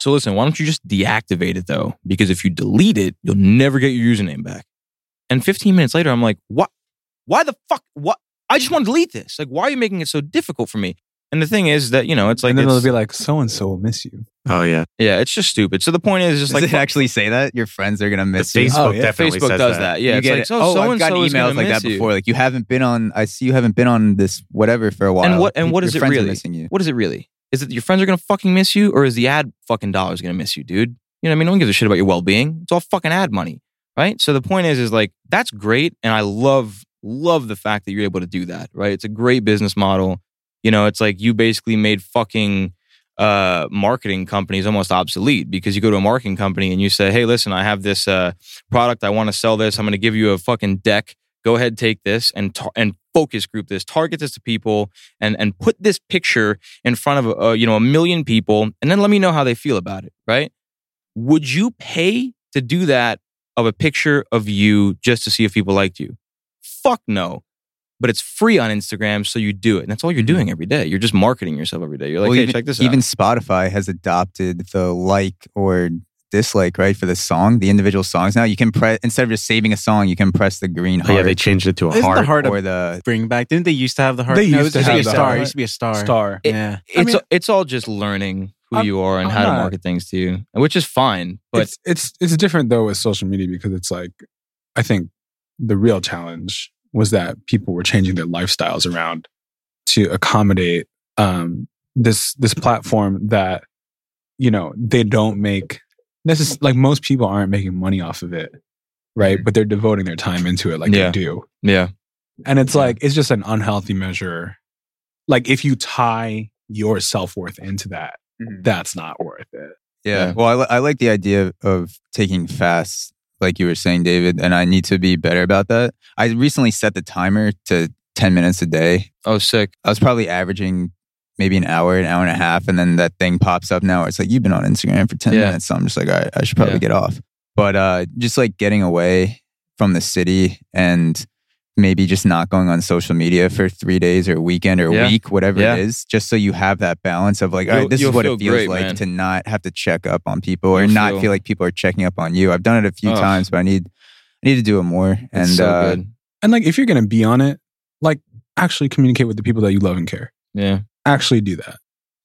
So listen, why don't you just deactivate it though? Because if you delete it, you'll never get your username back." And 15 minutes later, I'm like, "What? Why the fuck? What? I just want to delete this. Like, why are you making it so difficult for me?" And the thing is that you know, it's like, and then it's- they'll be like, so and so will miss you. Oh yeah, yeah, it's just stupid. So the point is, just Does like it actually say that your friends are gonna the miss you? Facebook Oh, yeah. definitely Facebook says does that. that. Yeah, you it's get like, it. so oh, I've and gotten emails like that miss you. before. Like you haven't been on. I see you haven't been on this whatever for a while. And what and what Your is it really? missing you. What is it really? Is it your friends are gonna fucking miss you, or is the ad fucking dollars gonna miss you, dude? You know what I mean? No one gives a shit about your well being. It's all fucking ad money, right? So the point is, is like that's great, and I love love the fact that you're able to do that, right? It's a great business model. You know, it's like you basically made fucking uh, marketing companies almost obsolete because you go to a marketing company and you say, "Hey, listen, I have this uh, product. I want to sell this. I'm going to give you a fucking deck. Go ahead, take this and tar- and focus group this, target this to people, and and put this picture in front of uh, you know a million people, and then let me know how they feel about it. Right? Would you pay to do that of a picture of you just to see if people liked you? Fuck no but it's free on Instagram, so you do it. And that's all you're doing every day. You're just marketing yourself every day. You're like, Well, hey, even, check this even. Spotify has adopted the like or dislike, right, for the song, the individual songs. Now you can press instead of just saving a song, you can press the green Oh, heart yeah, they changed it to a Isn't the heart. heart or the bring back? Didn't they used to have the heart? They no, used it to used to be a have star. that. It used to be a star. Star. It- yeah. It's mean- it's all just learning who I'm- you are and I'm how to market things to you, which is fine. But it's it's it's different though with social media because it's like I think the real challenge was that people were changing their lifestyles around to accommodate um, this this platform that you know they don't make this is like most people aren't making money off of it right but they're devoting their time into it like Yeah. they do yeah, and it's Yeah. like it's just an unhealthy measure like if you tie your self-worth into that Mhm. that's not worth it Yeah. Yeah. Well, I, li- I like the idea of taking fasts, like you were saying, David, and I need to be better about that. I recently set the timer to 10 minutes a day. oh sick. I was probably averaging maybe an hour, an hour and a half, and then that thing pops up now. Where it's like, you've been on Instagram for 10 Yeah. minutes. So I'm just like, all right, I should probably Yeah. get off. But uh, just like getting away from the city and maybe just not going on social media for three days or a weekend or a Yeah. week, whatever Yeah. it is, just so you have that balance of like, all You'll- right, this is what feel it feels great, like man. to not have to check up on people or You'll not feel- feel like people are checking up on you. I've done it a few Ugh. times, but I need I need to do it more. It's and so uh, good. And like, if you're going to be on it, like, actually communicate with the people that you love and care. Yeah, Actually do that.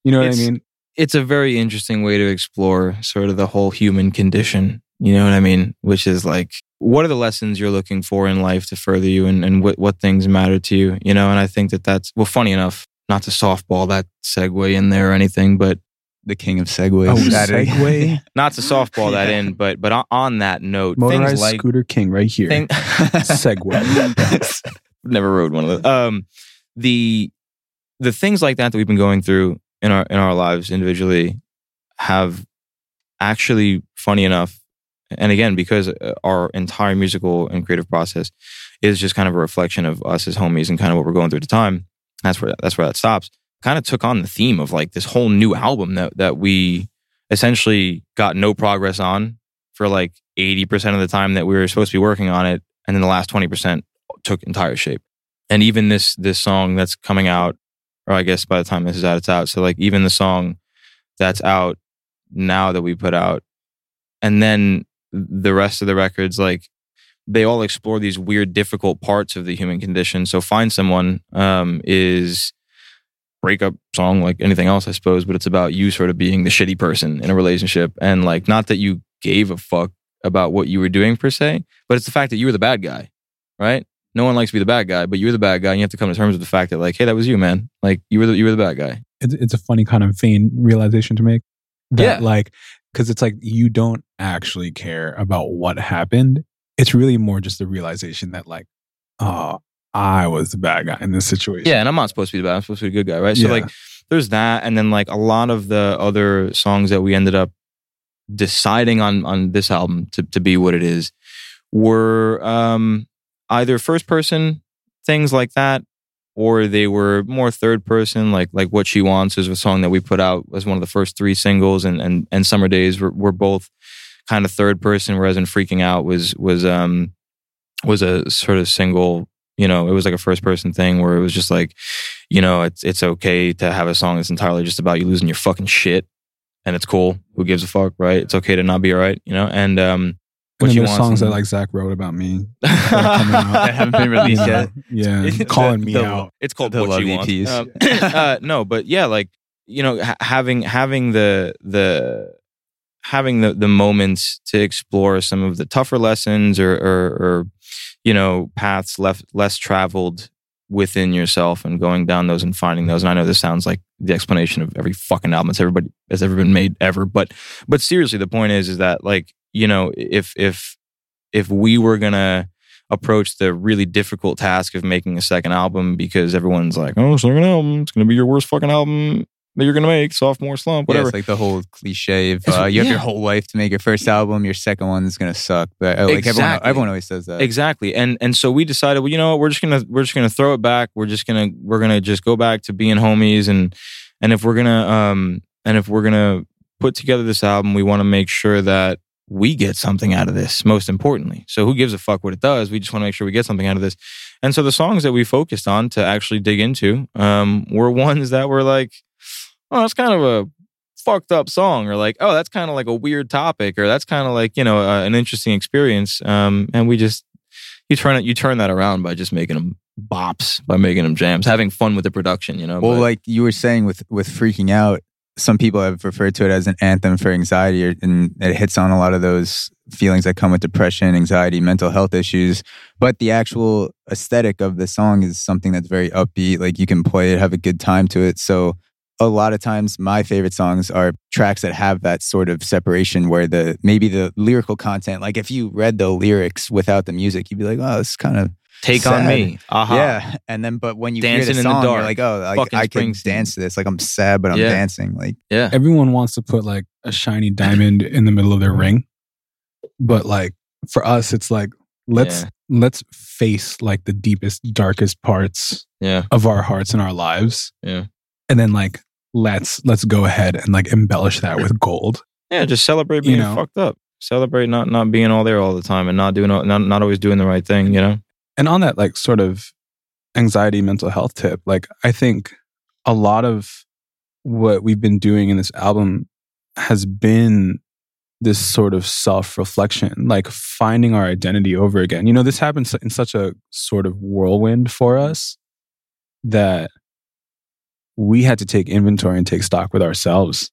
You know what It's- I mean? it's a very interesting way to explore sort of the whole human condition. You know what I mean? Which is like, what are the lessons you're looking for in life to further you, and and what what things matter to you? You know, and I think that that's well, funny enough. Not to softball that segue in there or anything, but the king of segues. Oh, Saturday. segue. not to softball that in, but but on, on that note, Motorized things like scooter king right here. thing, Segway. never rode one of those. Um, the the things like that that we've been going through in our in our lives individually have actually, funny enough, and again because uh, our entire musical and creative process is just kind of a reflection of us as homies and kind of what we're going through at the time. That's where that's where that stops. Kind of took on the theme of like this whole new album that that we essentially got no progress on for like 80% of the time that we were supposed to be working on it and then the last 20% took entire shape and even this this song that's coming out or i guess by the time this is out it's out. So like even the song that's out now that we put out and then the rest of the records like they all explore these weird difficult parts of the human condition. So find someone um is breakup song like anything else i suppose but it's about you sort of being the shitty person in a relationship. And like not that you gave a fuck about what you were doing per se but it's the fact that you were the bad guy right no one likes to be the bad guy, but you're the bad guy, and you have to come to terms with the fact that, like, hey, that was you, man. Like, you were the you were the bad guy. It's, it's a funny kind of vain realization to make. That, Yeah. Like, because it's like you don't actually care about what happened. It's really more just the realization that, like, oh, I was the bad guy in this situation. Yeah, and I'm not supposed to be the bad. I'm supposed to be the good guy, right? So, Yeah. like, there's that, and then like a lot of the other songs that we ended up deciding on on this album to to be what it is were um either first person things like that or they were more third person like like what she wants is a song that we put out as one of the first three singles and and, and summer days were, were both kind of third person whereas in freaking out was was um was a sort of single you know it was like a first person thing where it was just like you know it's it's okay to have a song that's entirely just about you losing your fucking shit and it's cool. Who gives a fuck right? It's okay to not be all right you know? And um And then she there's wants songs that like Zach wrote about me coming out. that haven't been released You yet. know? Yeah, The- calling the- me the- out. It's called The what love she wants. EPs. Um, uh, no, but yeah, like you know, ha- having having the the having the the moments to explore some of the tougher lessons or or, or you know paths left less traveled within yourself and going down those and finding those. And I know this sounds like the explanation of every fucking album that's everybody has ever been made ever. But but seriously, the point is is that like you know if if if we were gonna approach the really difficult task of making a second album because everyone's like, oh, second album, it's gonna be your worst fucking album that you're gonna make, sophomore slump, Yeah, whatever. it's like the whole cliche of uh, you have your whole life to make your first album. Your second one is gonna suck. But uh, like everyone, everyone always says that. Exactly. And and so we decided, well, you know what, we're just gonna we're just gonna throw it back. We're just gonna we're gonna just go back to being homies and and if we're gonna um and if we're gonna put together this album, we want to make sure that we get something out of this, most importantly. So who gives a fuck what it does? We just want to make sure we get something out of this. And so the songs that we focused on to actually dig into um were ones that were like, oh, that's kind of a fucked up song or like oh that's kind of like a weird topic or that's kind of like you know uh, an interesting experience um and we just you turn it you turn that around by just making them bops by making them jams having fun with the production you know Well, but- like you were saying with with freaking out, some people have referred to it as an anthem for anxiety, and it hits on a lot of those feelings that come with depression, anxiety, mental health issues. But the actual aesthetic of the song is something that's very upbeat. Like you can play it, have a good time to it. So a lot of times, my favorite songs are tracks that have that sort of separation where the maybe the lyrical content, like if you read the lyrics without the music, you'd be like, oh, it's kind of take on sad. me aha yeah, and then but when you hear Dancing the in the song, you're dark. like, oh, like, I can dance to this. Like I'm sad, but I'm Yeah. dancing. Like yeah Everyone wants to put like a shiny diamond in the middle of their ring. But like for us, it's like let's Yeah. let's face like the deepest, darkest parts yeah of our hearts and our lives. Yeah. And then like let's let's go ahead and like embellish that with gold. yeah just celebrate You being know. fucked up celebrate not not being all there all the time and not doing all- not, not always doing the right thing you know And on that like sort of anxiety mental health tip, like I think a lot of what we've been doing in this album has been this sort of self-reflection, like finding our identity over again. You know, this happens in such a sort of whirlwind for us that we had to take inventory and take stock with ourselves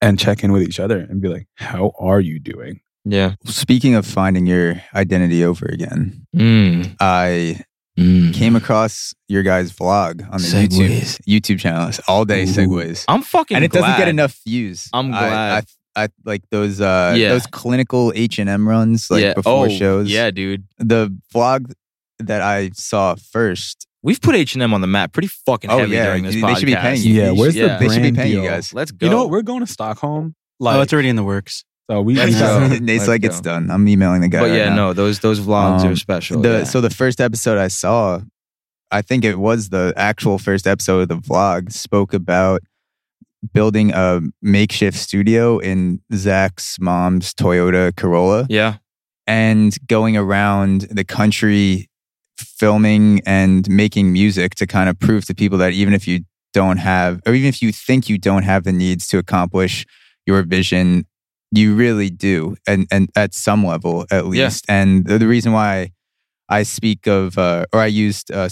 and check in with each other and be like, how are you doing? Yeah speaking of finding your identity over again, mm. I Mm. came across your guys' vlog on the Segways. YouTube YouTube channel. It's all day Ooh. segues, i'm fucking and it doesn't get enough views. I'm glad. I, I, like those uh Yeah. those clinical H and M runs like yeah. before oh, shows. yeah dude the vlog that I saw first. we've put h&m on the map pretty fucking Oh yeah, during this they podcast should be paying you. Yeah, where's should- the They should be brand paying you deal? guys. let's go You know what? We're going to Stockholm. Like, oh, it's already in the works. So we, Let's go. Nate's Let's like, go. it's done. I'm emailing the guy. but right yeah now. no those those vlogs Um, are special the yeah. so the first episode I saw, I think it was the actual first episode of the vlog, spoke about building a makeshift studio in Zach's mom's Toyota Corolla yeah and going around the country filming and making music to kind of prove to people that even if you don't have or even if you think you don't have the needs to accomplish your vision you really do and and at some level at Yeah. least. And the, the reason why i speak of uh, or i used uh,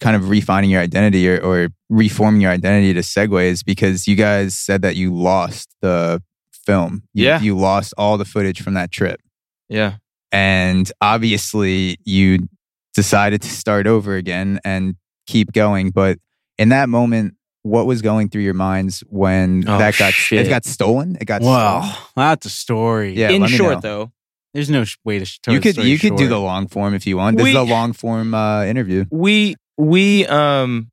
kind of refining your identity or, or reforming your identity to segue is because you guys said that you lost the film. You- Yeah. you lost all the footage from that trip. Yeah. And obviously you decided to start over again and keep going. But in that moment what was going through your minds when Oh, that got shit. it got stolen it got Wow, stolen? that's a story. Yeah, in short know. though there's no sh- way to. Sh- tell you the could story you could do the long form if you want this We- is a long form uh, interview we we um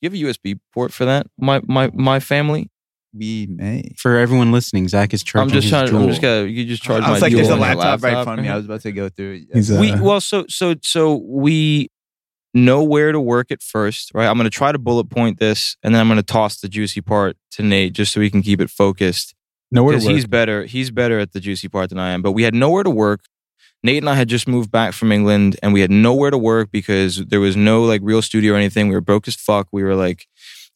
you have a usb port for that my my my family we may For everyone listening, Zach is charging. i'm just his trying Juul. i'm just gonna you just charge I my was like, there's a on my laptop, right in front of me. I was about to go through it. He's, uh, we well so so so we know where to work at first right? I'm going to try to bullet point this and then i'm going to toss the juicy part to nate just so we can keep it focused. Nowhere to because work. he's better he's better at the juicy part than i am but we had nowhere to work. Nate and i had just moved back from england and we had nowhere to work because there was no like real studio or anything. We were broke as fuck. We were like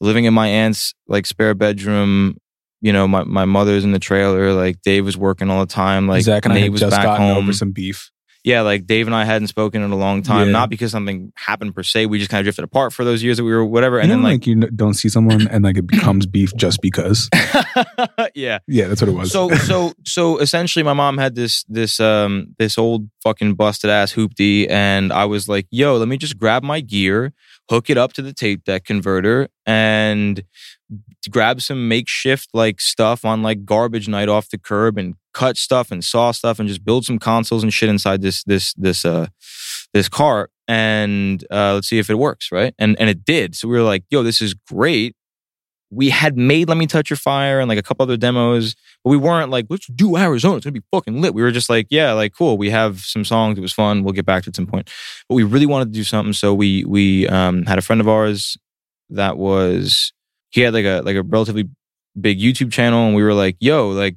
living in my aunt's like spare bedroom. You know my, my mother's in the trailer. Like dave was working all the time. Like Zach and I nate had was just back gotten home. over some beef. Yeah, like Dave and I hadn't spoken in a long time, Yeah. not because something happened per se. We just kind of drifted apart for those years that we were whatever. You And know, then like, you don't see someone and like it becomes beef just because. yeah. Yeah, that's what it was. So so so essentially, my mom had this this um this old fucking busted ass hoopty, and I was like, yo, let me just grab my gear, hook it up to the tape deck converter, and grab some makeshift like stuff on like garbage night off the curb and cut stuff and saw stuff and just build some consoles and shit inside this this this uh this car. And uh let's see if it works right? And and it did. So we were like yo this is great. We had made let me touch your fire and like a couple other demos but we weren't like let's do arizona. It's gonna be fucking lit. We were just like yeah like cool. We have some songs. It was fun. We'll get back to it at some point. But we really wanted to do something. So we we um had a friend of ours that was he had like a like a relatively big YouTube channel, and we were like, "Yo, like,"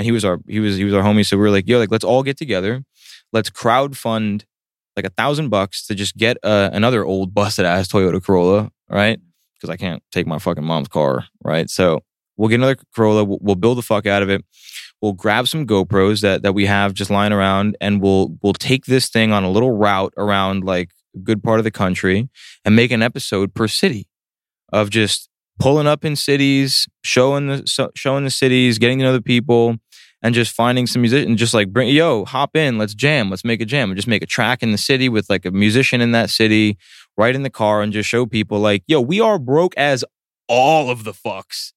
and he was our he was he was our homie, so we were like, "Yo, like, let's all get together, let's crowd fund like a thousand bucks to just get uh, another old busted ass Toyota Corolla, right? Because I can't take my fucking mom's car, right? So we'll get another Corolla, we'll, we'll build the fuck out of it." We'll grab some GoPros that, that we have just lying around, and we'll we'll take this thing on a little route around like a good part of the country, and make an episode per city of just pulling up in cities, showing the showing the cities, getting to know the people, and just finding some musicians. Just like bring yo, hop in, let's jam, let's make a jam, and just make a track in the city with like a musician in that city, right in the car, and just show people like yo, we are broke as all of the fucks,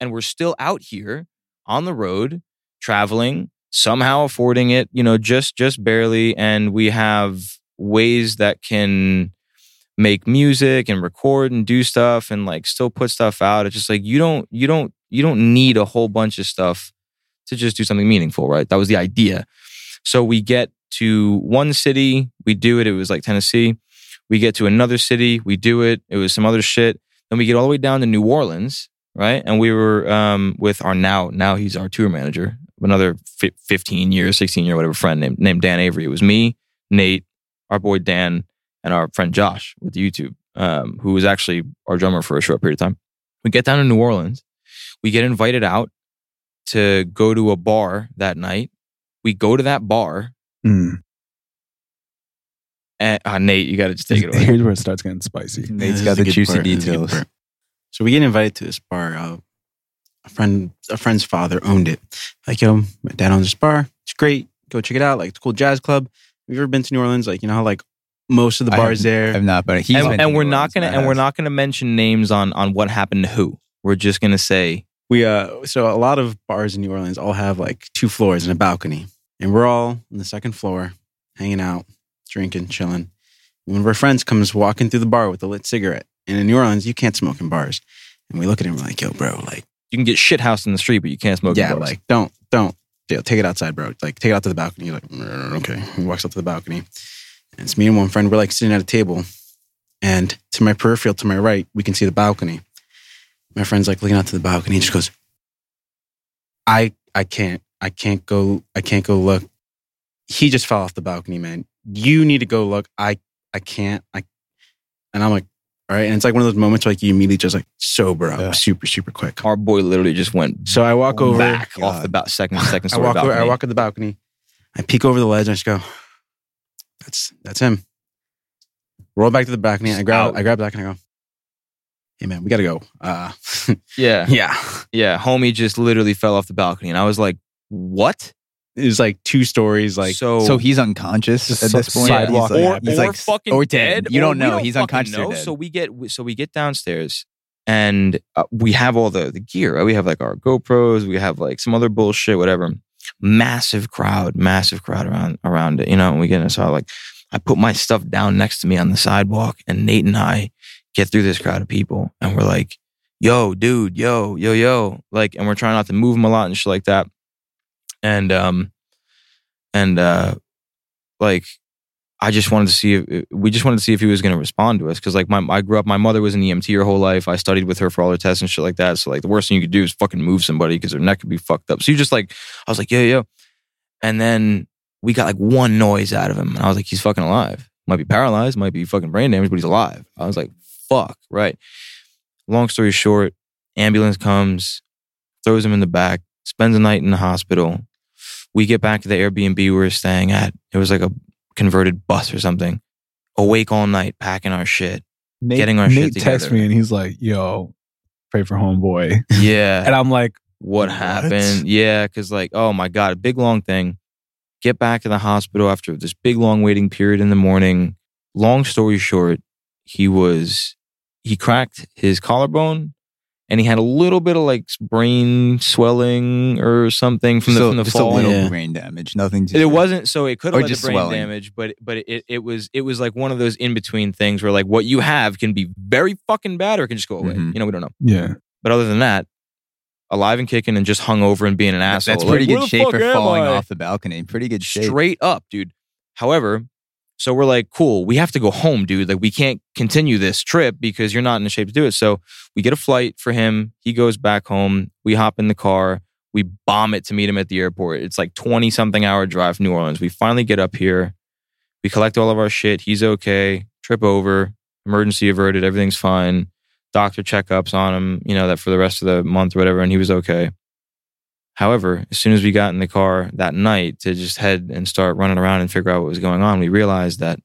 and we're still out here on the road traveling, somehow affording it, you know, just just barely, and we have ways that can make music and record and do stuff and like still put stuff out. It's just like you don't you don't you don't need a whole bunch of stuff to just do something meaningful, right? That was the idea. So we get to one city, we do it. It was like Tennessee. We get to another city, we do it. It was some other shit. Then we get all the way down to New Orleans, right? And we were um, with our now now he's our tour manager, another fi- 15 years, 16 year whatever friend named named Dan Avery. It was me, Nate, our boy Dan, and our friend Josh with YouTube, um, who was actually our drummer for a short period of time. We get down to New Orleans. We get invited out to go to a bar that night. We go to that bar, Mm. and uh, Nate, you got to just take it away. Here's where it starts getting spicy. Nate's This is got the the juicy part, this is the good details. So we get invited to this bar. Uh, a friend, a friend's father owned it. Like, yo, my dad owns this bar. It's great. Go check it out. Like, it's a cool jazz club. Have you ever been to New Orleans? Like, you know how like most of the I bars there. I've not, but he's and, been to and we're New not Orleans, gonna I and we're not gonna mention names on on what happened to who. We're just gonna say we uh, so a lot of bars in New Orleans all have like two floors and a balcony, and we're all on the second floor, hanging out, drinking, chilling. One of our friends comes walking through the bar with a lit cigarette, and in New Orleans you can't smoke in bars. And we look at him we're like, "Yo, bro, like." you can get shit housed in the street, but you can't smoke. in yeah, bars. like don't don't take it outside, bro. Like take it out to the balcony. He's like, "Mm, okay. He walks up to the balcony. And it's me and one friend. We're like sitting at a table, and to my peripheral, to my right, we can see the balcony. My friend's like looking out to the balcony. And he just goes, I I can't I can't go I can't go look. He just fell off the balcony, man. You need to go look. I I can't. I and I'm like, all right. And it's like one of those moments where like you immediately just like sober up Yeah. super super quick. our boy literally just went So I walk over. back oh God. off the ba- second second I story walk over, balcony. I walk at the balcony. I peek over the ledge and I just go, that's that's him. Roll back to the balcony. I grab Out. I grab back and I go, hey man, we gotta go. Uh, yeah, yeah. yeah. Homie just literally fell off the balcony, and I was like, "What?" It was like two stories. Like so, So he's unconscious at this so- point. sidewalk He's like, or, he's or like fucking or dead. You don't we know. he's unconscious know. dead. So we get so we get downstairs, and uh, we have all the the gear. Right? We have like our GoPros. We have like some other bullshit, whatever. Massive crowd, massive crowd around around it. You know, and we get in. So like, I put my stuff down next to me on the sidewalk, and Nate and I get through this crowd of people, and we're like, "Yo, dude, yo, yo, yo!" Like, and we're trying not to move them a lot and shit like that. And um, and uh, like I just wanted to see if we just wanted to see if he was going to respond to us. Because like my I grew up my mother was an EMT her whole life. I studied with her for all her tests and shit like that. So like the worst thing you could do is fucking move somebody because their neck could be fucked up. So you just like I was like yo yo. And then we got like one noise out of him. And I was like he's fucking alive. Might be paralyzed might be fucking brain damaged but he's alive. I was like fuck right long story short ambulance comes throws him in the back spends the night in the hospital we get back to the Airbnb we were staying at it was like a converted bus or something. Awake all night, packing our shit. Nate, Getting our shit. Nate shit texts me and he's like, "Yo, pray for homeboy," Yeah. and I'm like, what What? happened? Yeah, because like, oh my god, a big long thing. Get back to the hospital after this big long waiting period in the morning. Long story short, he was he cracked his collarbone and he had a little bit of like brain swelling or something from the Just a- from the just fall. a little Yeah. brain damage. Nothing. It wasn't so it could have led just brain swelling. damage, but but it, it was it was like one of those in between things where like what you have can be very fucking bad or it can just go away. Mhm. You know, we don't know. Yeah. But other than that, alive and kicking and just hung over and being an asshole. That's pretty where good shape for falling I? off the balcony. Pretty good shape. straight up, dude. However, so we're like, cool, we have to go home, dude. Like, we can't continue this trip because you're not in the shape to do it. So we get a flight for him. He goes back home. We hop in the car. We bomb it to meet him at the airport. It's like 20 something hour drive New Orleans. We finally get up here. We collect all of our shit. He's okay. Trip over. Emergency averted. Everything's fine. Doctor checkups on him, you know, that for the rest of the month or whatever. And he was okay. However, as soon as we got in the car that night to just head and start running around and figure out what was going on, we realized that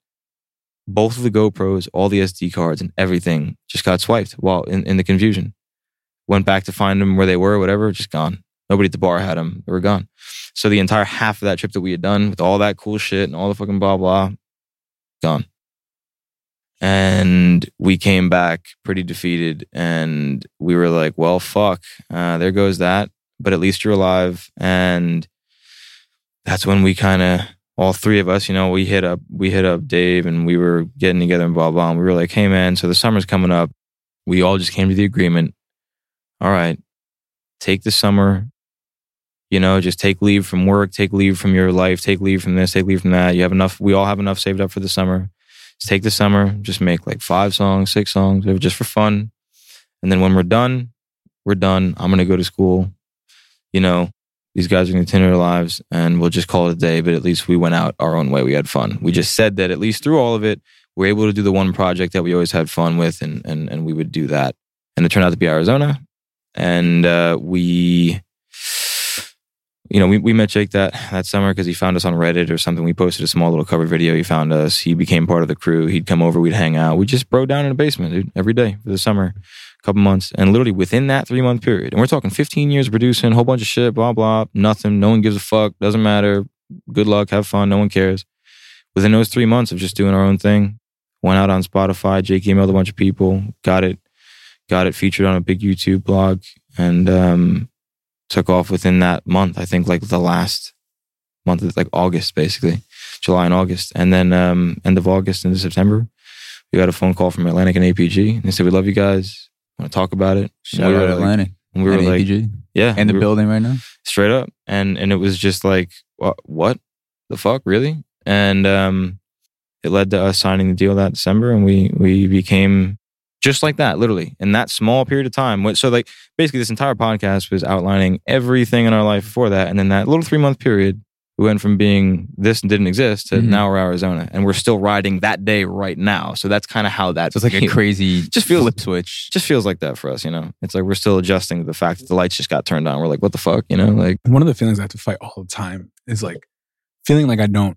both of the GoPros, all the SD cards, and everything just got swiped while in, in the confusion. Went back to find them where they were, whatever, just gone. Nobody at the bar had them. They were gone. So the entire half of that trip that we had done with all that cool shit and all the fucking blah blah, gone. And we came back pretty defeated, and we were like, "Well, fuck, uh, there goes that." But at least you're alive, and that's when we kind of all three of us, you know, we hit up we hit up Dave, and we were getting together and blah blah. And we were like, "Hey, man, so the summer's coming up. We all just came to the agreement. All right, take the summer you know just take leave from work take leave from your life take leave from this take leave from that you have enough we all have enough saved up for the summer just take the summer just make like five songs six songs just for fun and then when we're done we're done i'm gonna go to school you know these guys are gonna continue their lives and we'll just call it a day but at least we went out our own way we had fun we just said that at least through all of it we're able to do the one project that we always had fun with and and, and we would do that and it turned out to be arizona and uh, we you know, we, we met Jake that that summer because he found us on Reddit or something. We posted a small little cover video. He found us. He became part of the crew. He'd come over. We'd hang out. We just bro down in the basement, dude, every day for the summer, couple months, and literally within that three month period, and we're talking 15 years producing, a whole bunch of shit, blah blah, nothing. No one gives a fuck. Doesn't matter. Good luck. Have fun. No one cares. Within those three months of just doing our own thing, went out on Spotify. Jake emailed a bunch of people. Got it. Got it featured on a big YouTube blog, and um, took off within that month. I think like the last month like August, basically July and August, and then um, end of August into September, we got a phone call from Atlantic and APG. And they said, "We love you guys. Want to talk about it?" Shout we were out like- and we were like, "Yeah," in the we building right now. straight up, and and it was just like, what, what the fuck, really? And um, it led to us signing the deal that December, and we we became just like that, literally in that small period of time. So like basically, this entire podcast was outlining everything in our life before that, and then that little three month period, we went from being this and didn't exist to Mhm. now we're Arizona, and we're still riding that day right now. So that's kind of how that So it's like a crazy Just feels- flip switch. just feels like that for us, you know. It's like we're still adjusting to the fact that the lights just got turned on. We're like, what the fuck, you know? Like, One of the feelings I have to fight all the time is like feeling like I don't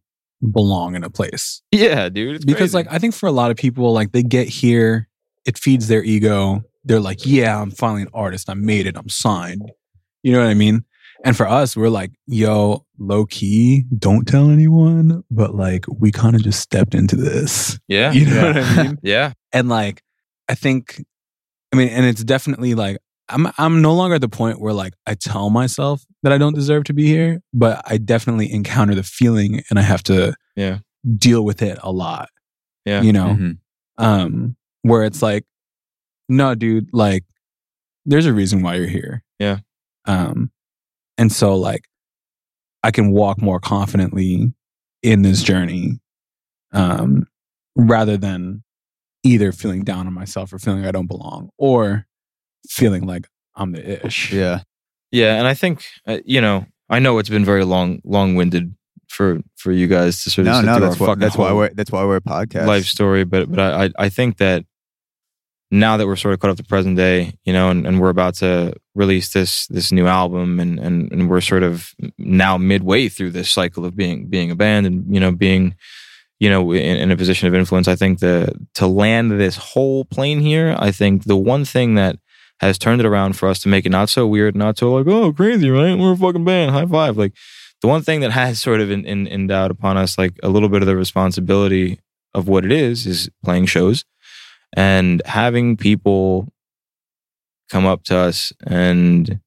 belong in a place. yeah, dude. It's because crazy. like I think for a lot of people, like they get here, it feeds their ego. They're like, yeah, I'm finally an artist. I made it. I'm signed. You know what I mean? And for us, we're like, yo, low key, don't tell anyone, but like we kind of just stepped into this. yeah, You know Yeah. what I mean? yeah. and like I think I mean, and it's definitely like I'm I'm no longer at the point where like I tell myself that I don't deserve to be here, but I definitely encounter the feeling and I have to Yeah. deal with it a lot. Yeah. You know? Mhm. um where it's like no dude like there's a reason why you're here Yeah. um and so like i can walk more confidently in this journey um rather than either feeling down on myself or feeling i don't belong or feeling like i'm the ish Yeah. Yeah, and I think uh, you know, I know it's been very long, long-winded for for you guys to sort of No, sit no, through that's our why fucking that's why we're that's why we're a podcast. life story, but but I I- I think that now that we're sort of caught up to present day, you know, and, and we're about to release this this new album, and and and we're sort of now midway through this cycle of being being a band, and you know, being you know in, in a position of influence. I think the to land this whole plane here, I think the one thing that has turned it around for us to make it not so weird, not so like, oh, crazy, right? We're a fucking band, high five. Like the one thing that has sort of in, in, endowed upon us, like a little bit of the responsibility of what it is, is playing shows and having people come up to us and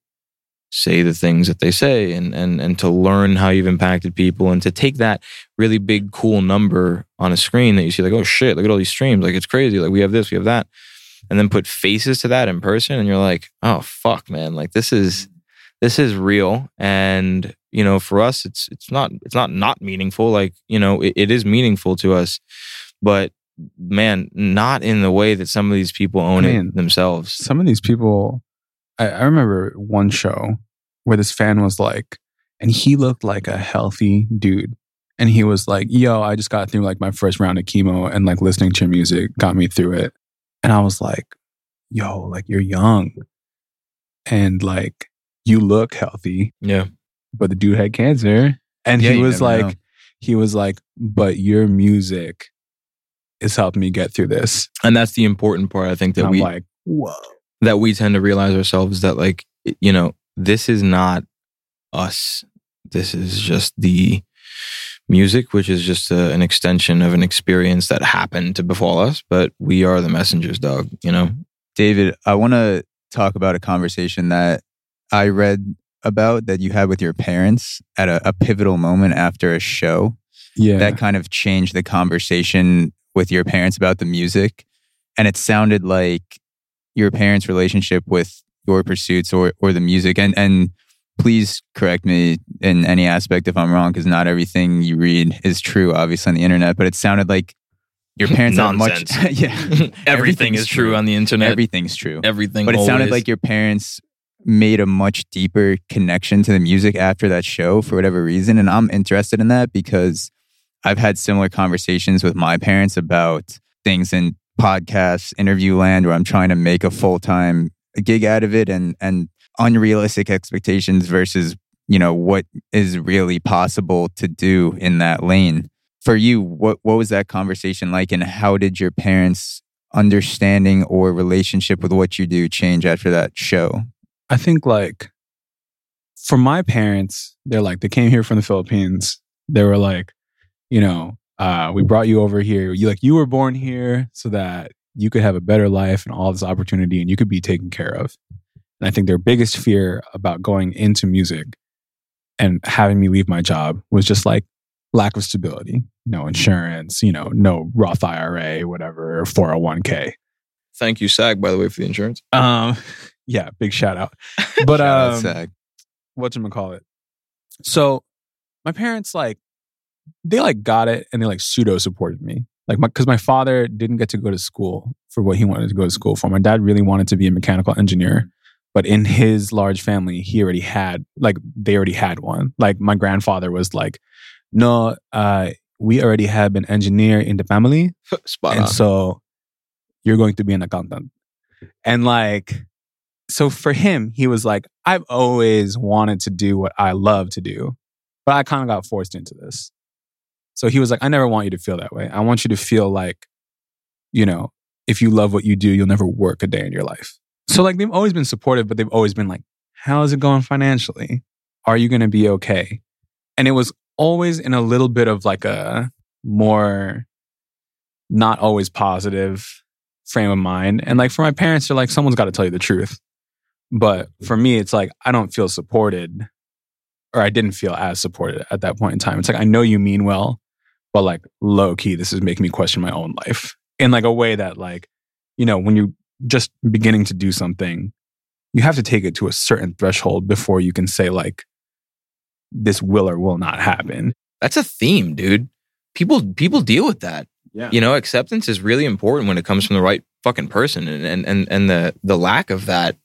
say the things that they say and and and to learn how you've impacted people and to take that really big cool number on a screen that you see like oh shit look at all these streams. Like it's crazy. Like we have this we have that. And then put faces to that in person and you're like oh fuck man. Like this is this is real. And you know for us it's it's not it's not not meaningful. Like you know it, it is meaningful to us. But man not in the way that some of these people own Man. it themselves. some of these people I, I remember one show where this fan was like and he looked like a healthy dude. And he was like yo i just got through like my first round of chemo and like listening to your music got me through it. And i was like yo like you're young. And like you look healthy. Yeah. But the dude had cancer. And Yeah, he was like know. he was like but your music is helping me get through this. And that's the important part i think that i'm we like whoa. that we tend to realize ourselves that like you know this is not us. This is just the music which is just a, an extension of an experience that happened to befall us but we are the messengers dog you know? David, I want to talk about a conversation that I read about that you had with your parents at a, a pivotal moment after a show. yeah. That kind of changed the conversation with your parents about the music. And it sounded like your parents' relationship with your pursuits or, or the music. And, and please correct me in any aspect if I'm wrong, because not everything you read is true, obviously, on the internet. But it sounded like your parents have much. Yeah. everything is true true. on the internet Everything's true. everything but it sounded like your parents made a much deeper connection to the music after that show for whatever reason and i'm interested in that because i've had similar conversations with my parents about things in podcasts interview land where i'm trying to make a full-time gig out of it and and unrealistic expectations versus you know what is really possible to do in that lane for you what what was that conversation like and how did your parents understanding or relationship with what you do change after that show I think like for my parents, they're like they came here from the Philippines. They were like, you know, uh, we brought you over here. You like you were born here so that you could have a better life and all this opportunity and you could be taken care of. And I think their biggest fear about going into music and having me leave my job was just like lack of stability, no insurance, you know, no Roth IRA, whatever, 401k. thank you sag by the way for the insurance Um, yeah, big shout out. But Shout out um, Sag. what call it? So my parents like they like got it and they like pseudo supported me. Like my because my father didn't get to go to school for what he wanted to go to school for. My dad really wanted to be a mechanical engineer, but in his large family, he already had like they already had one. Like my grandfather was like, no, uh, we already have an engineer in the family and on so you're going to be an accountant and like so for him he was like i've always wanted to do what i love to do but i kind of got forced into this so he was like i never want you to feel that way i want you to feel like you know if you love what you do you'll never work a day in your life so like they've always been supportive but they've always been like how's it going financially are you going to be okay and it was always in a little bit of like a more not always positive frame of mind. And like for my parents, they're like, someone's got to tell you the truth. But for me, it's like, I don't feel supported or I didn't feel as supported at that point in time. It's like, I know you mean well, but like low key, this is making me question my own life in like a way that like, you know, when you're just beginning to do something, you have to take it to a certain threshold before you can say like, this will or will not happen. that's a theme dude people people deal with that Yeah. you know acceptance is really important when it comes from the right fucking person and and and, and the the lack of that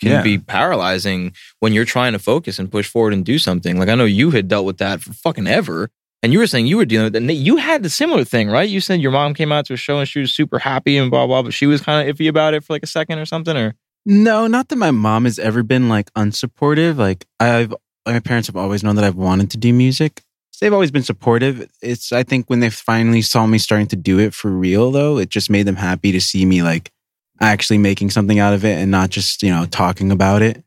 can Yeah. be paralyzing when you're trying to focus and push forward and do something like i know you had dealt with that for fucking ever and you were saying you were dealing with it. You had the similar thing, right? You said your mom came out to a show and she was super happy and blah blah, but she was kind of iffy about it for like a second or something. Or No, not that my mom has ever been like unsupportive. Like I've my parents have always known that I've wanted to do music. They've always been supportive. It's I think when they finally saw me starting to do it for real though, it just made them happy to see me like actually making something out of it and not just, you know, talking about it.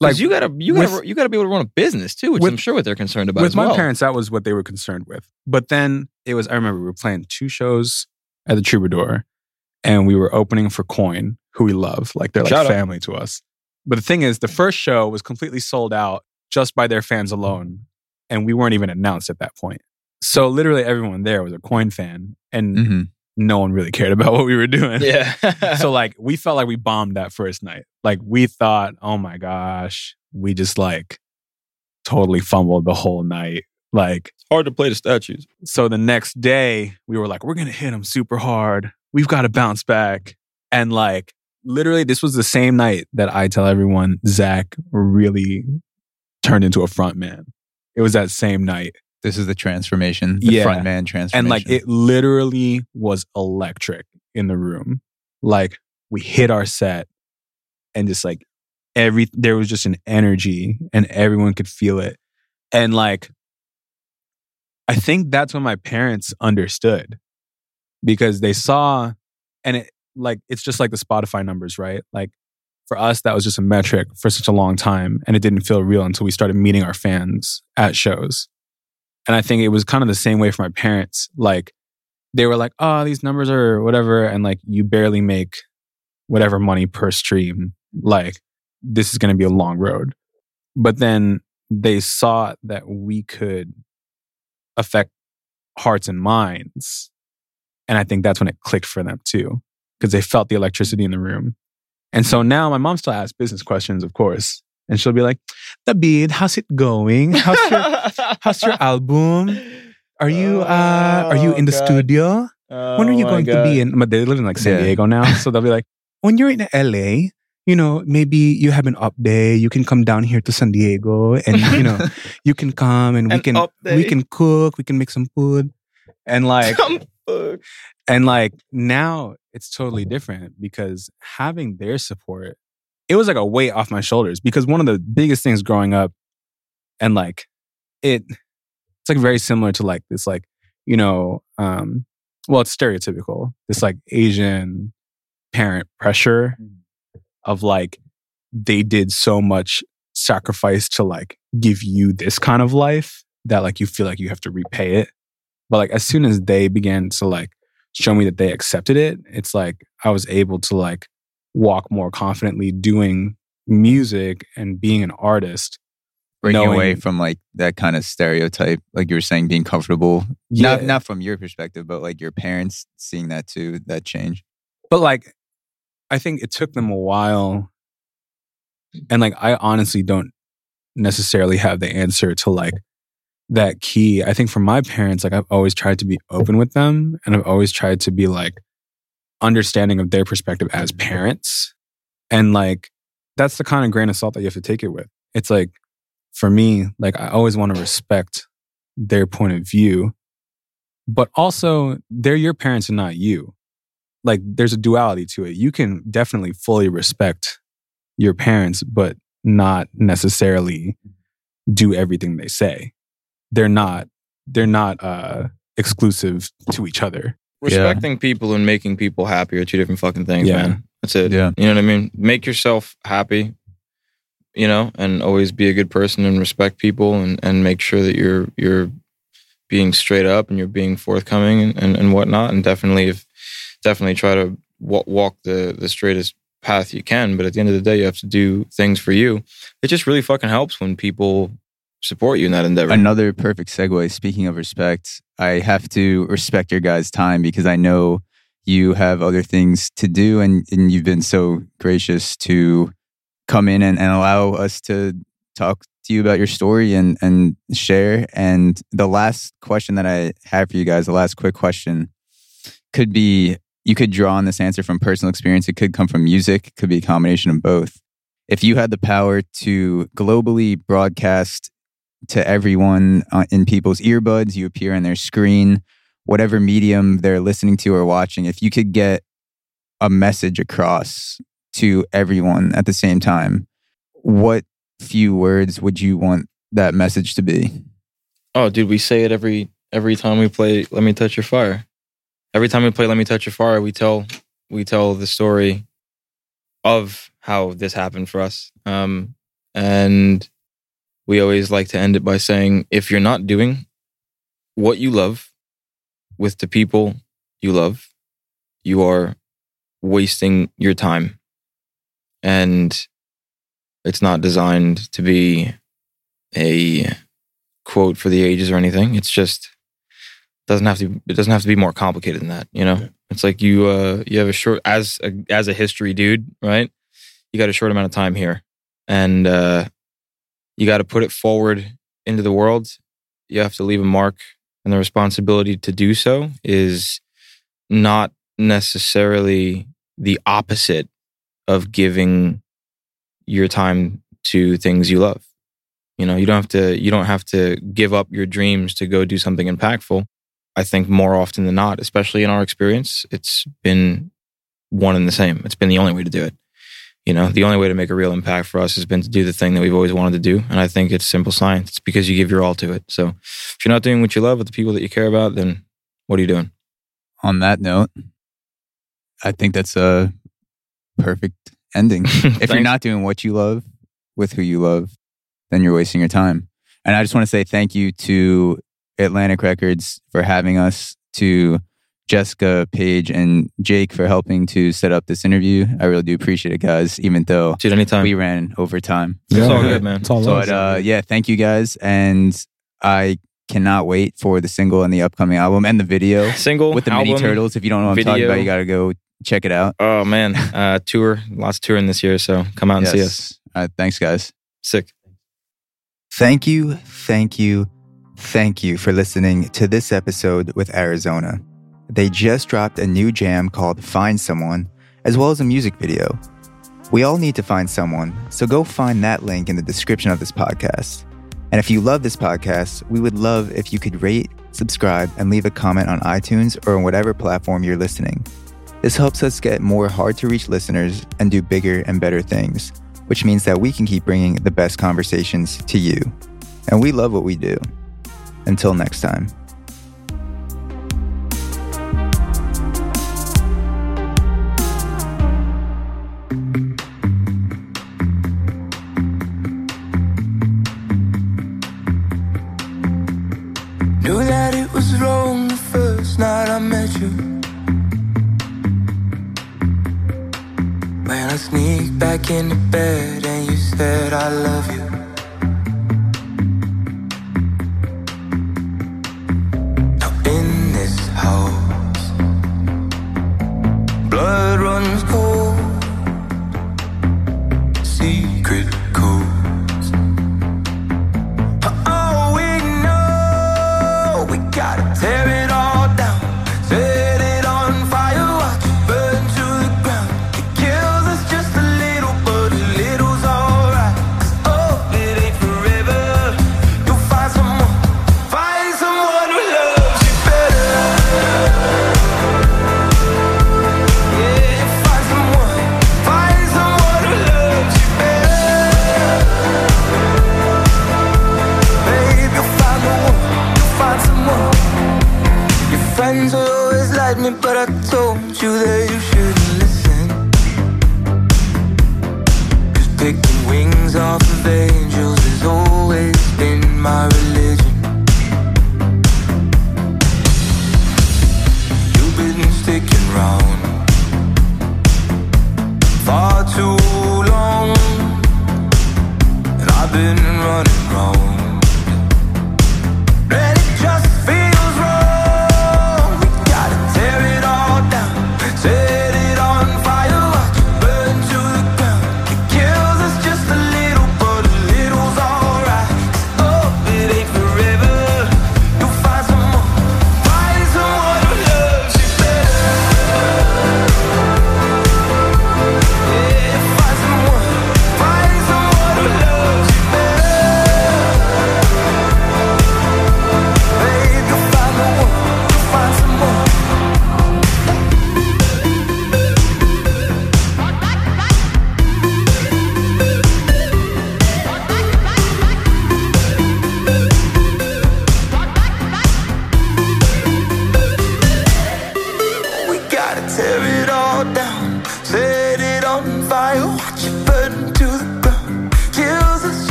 Like you gotta you with- gotta you gotta be able to run a business too, which with- I'm sure what they're concerned about. with my well. parents, that was what they were concerned with. But then it was, I remember we were playing two shows at the Troubadour. and we were opening for Coin, who we love. Like they're like Shout out. family to us. But the thing is, the first show was completely sold out just by their fans alone. And we weren't even announced at that point. So literally everyone there was a Coin fan and hmm no one really cared about what we were doing. Yeah. so like we felt like we bombed that first night. Like we thought, oh my gosh, we just like totally fumbled the whole night. Like hard to play the statues. so the next day we were like, we're gonna hit them super hard. We've got to bounce back. And like literally, this was the same night that I tell everyone Zach really turned into a front man. It was that same night. This is the transformation, the Yeah. front man transformation. And like it literally was electric in the room. Like we hit our set and just like every there was just an energy and everyone could feel it. And like I think that's when my parents understood because they saw and it like it's just like the Spotify numbers, right? Like for us that was just a metric for such a long time and it didn't feel real until we started meeting our fans at shows. And I think it was kind of the same way for my parents. Like they were like, oh, these numbers are whatever. And like you barely make whatever money per stream. Like this is going to be a long road. But then they saw that we could affect hearts and minds. And I think that's when it clicked for them too, because they felt the electricity in the room. And so now my mom still asks business questions, of course. And she'll be like, David, how's it going? How's your How's your album? Are you uh are you in the Oh, God. studio? when are you going to be in but they live in like San Yeah. Diego now. So they'll be like, when you're in LA, you know, maybe you have an up day, you can come down here to San Diego and you know, you can come and we An can we can cook, we can make some food. And like and like now it's totally different because having their support, it was like a weight off my shoulders because one of the biggest things growing up and like it it's like very similar to like this like, you know, um well it's stereotypical. This like Asian parent pressure of like they did so much sacrifice to like give you this kind of life that like you feel like you have to repay it. But like as soon as they began to like show me that they accepted it, it's like I was able to like walk more confidently doing music and being an artist. breaking knowing- away from like that kind of stereotype, like you were saying, being comfortable. Not not from your perspective, but like your parents seeing that too, that change. but like I think it took them a while. And like I honestly don't necessarily have the answer to like that key. I think for my parents, like I've always tried to be open with them and I've always tried to be like understanding of their perspective as parents. And like that's the kind of grain of salt that you have to take it with. It's like for me, like I always want to respect their point of view, but also they're your parents and not you like there's a duality to it. You can definitely fully respect your parents, but not necessarily do everything they say. They're not they're not uh exclusive to each other. Respecting people and making people happy are two different fucking things, Yeah. man. That's it. Yeah. You know what I mean? Make yourself happy, you know, and always be a good person and respect people and, and make sure that you're you're being straight up and you're being forthcoming and, and, and whatnot. And definitely if definitely try to wa- walk the the straightest path you can. But at the end of the day, you have to do things for you. It just really fucking helps when people support you in that endeavor. Another perfect segue. Speaking of respect, I have to respect your guys' time because I know you have other things to do and, and you've been so gracious to come in and, and allow us to talk to you about your story and, and share. And the last question that I have for you guys, the last quick question, could be you could draw on this answer from personal experience. It could come from music, it could be a combination of both. If you had the power to globally broadcast to everyone uh, in people's earbuds, you appear on their screen, whatever medium they're listening to or watching, if you could get a message across to everyone at the same time, what few words would you want that message to be? Oh, dude, we say it every every time we play Let Me Touch Your Fire. Every time we play Let Me Touch Your Fire, we tell we tell the story of how this happened for us. Um, and we always like to end it by saying if you're not doing what you love with the people you love, you are wasting your time. And it's not designed to be a quote for the ages or anything. It's just doesn't have to it doesn't have to be more complicated than that, you know? It's like you uh you have a short as a as a history dude, right? You got a short amount of time here. And uh you got to put it forward into the world. You have to leave a mark and the responsibility to do so is not necessarily the opposite of giving your time to things you love. You know, you don't have to you don't have to give up your dreams to go do something impactful. I think more often than not, especially in our experience, it's been one and the same. It's been the only way to do it. You know, the only way to make a real impact for us has been to do the thing that we've always wanted to do. And I think it's simple science. It's because you give your all to it. So if you're not doing what you love with the people that you care about, then what are you doing? On that note, I think that's a perfect ending. if you're not doing what you love with who you love, then you're wasting your time. And I just want to say thank you to Atlantic Records for having us, to Jessica, Paige, and Jake for helping to set up this interview. I really do appreciate it, guys, even though Dude, anytime. we ran over time. It's all good, man. It's all So, love. uh, yeah, thank you guys. And I cannot wait for the single and the upcoming album and the video Single with the album, mini turtles. If you don't know what I'm talking video. about, you got to go check it out. Oh man, uh, tour, lots of touring this year. So come out and see us. All right, thanks, guys. Sick. Thank you, thank you, thank you for listening to this episode with Arizona. They just dropped a new jam called Find Someone, as well as a music video. We all need to find someone, so go find that link in the description of this podcast. And if you love this podcast, we would love if you could rate, subscribe, and leave a comment on iTunes or on whatever platform you're listening. This helps us get more hard to reach listeners and do bigger and better things, which means that we can keep bringing the best conversations to you. And we love what we do. Until next time. I met you. When I sneaked back into bed and you said I love you. Now in this house, blood runs cold.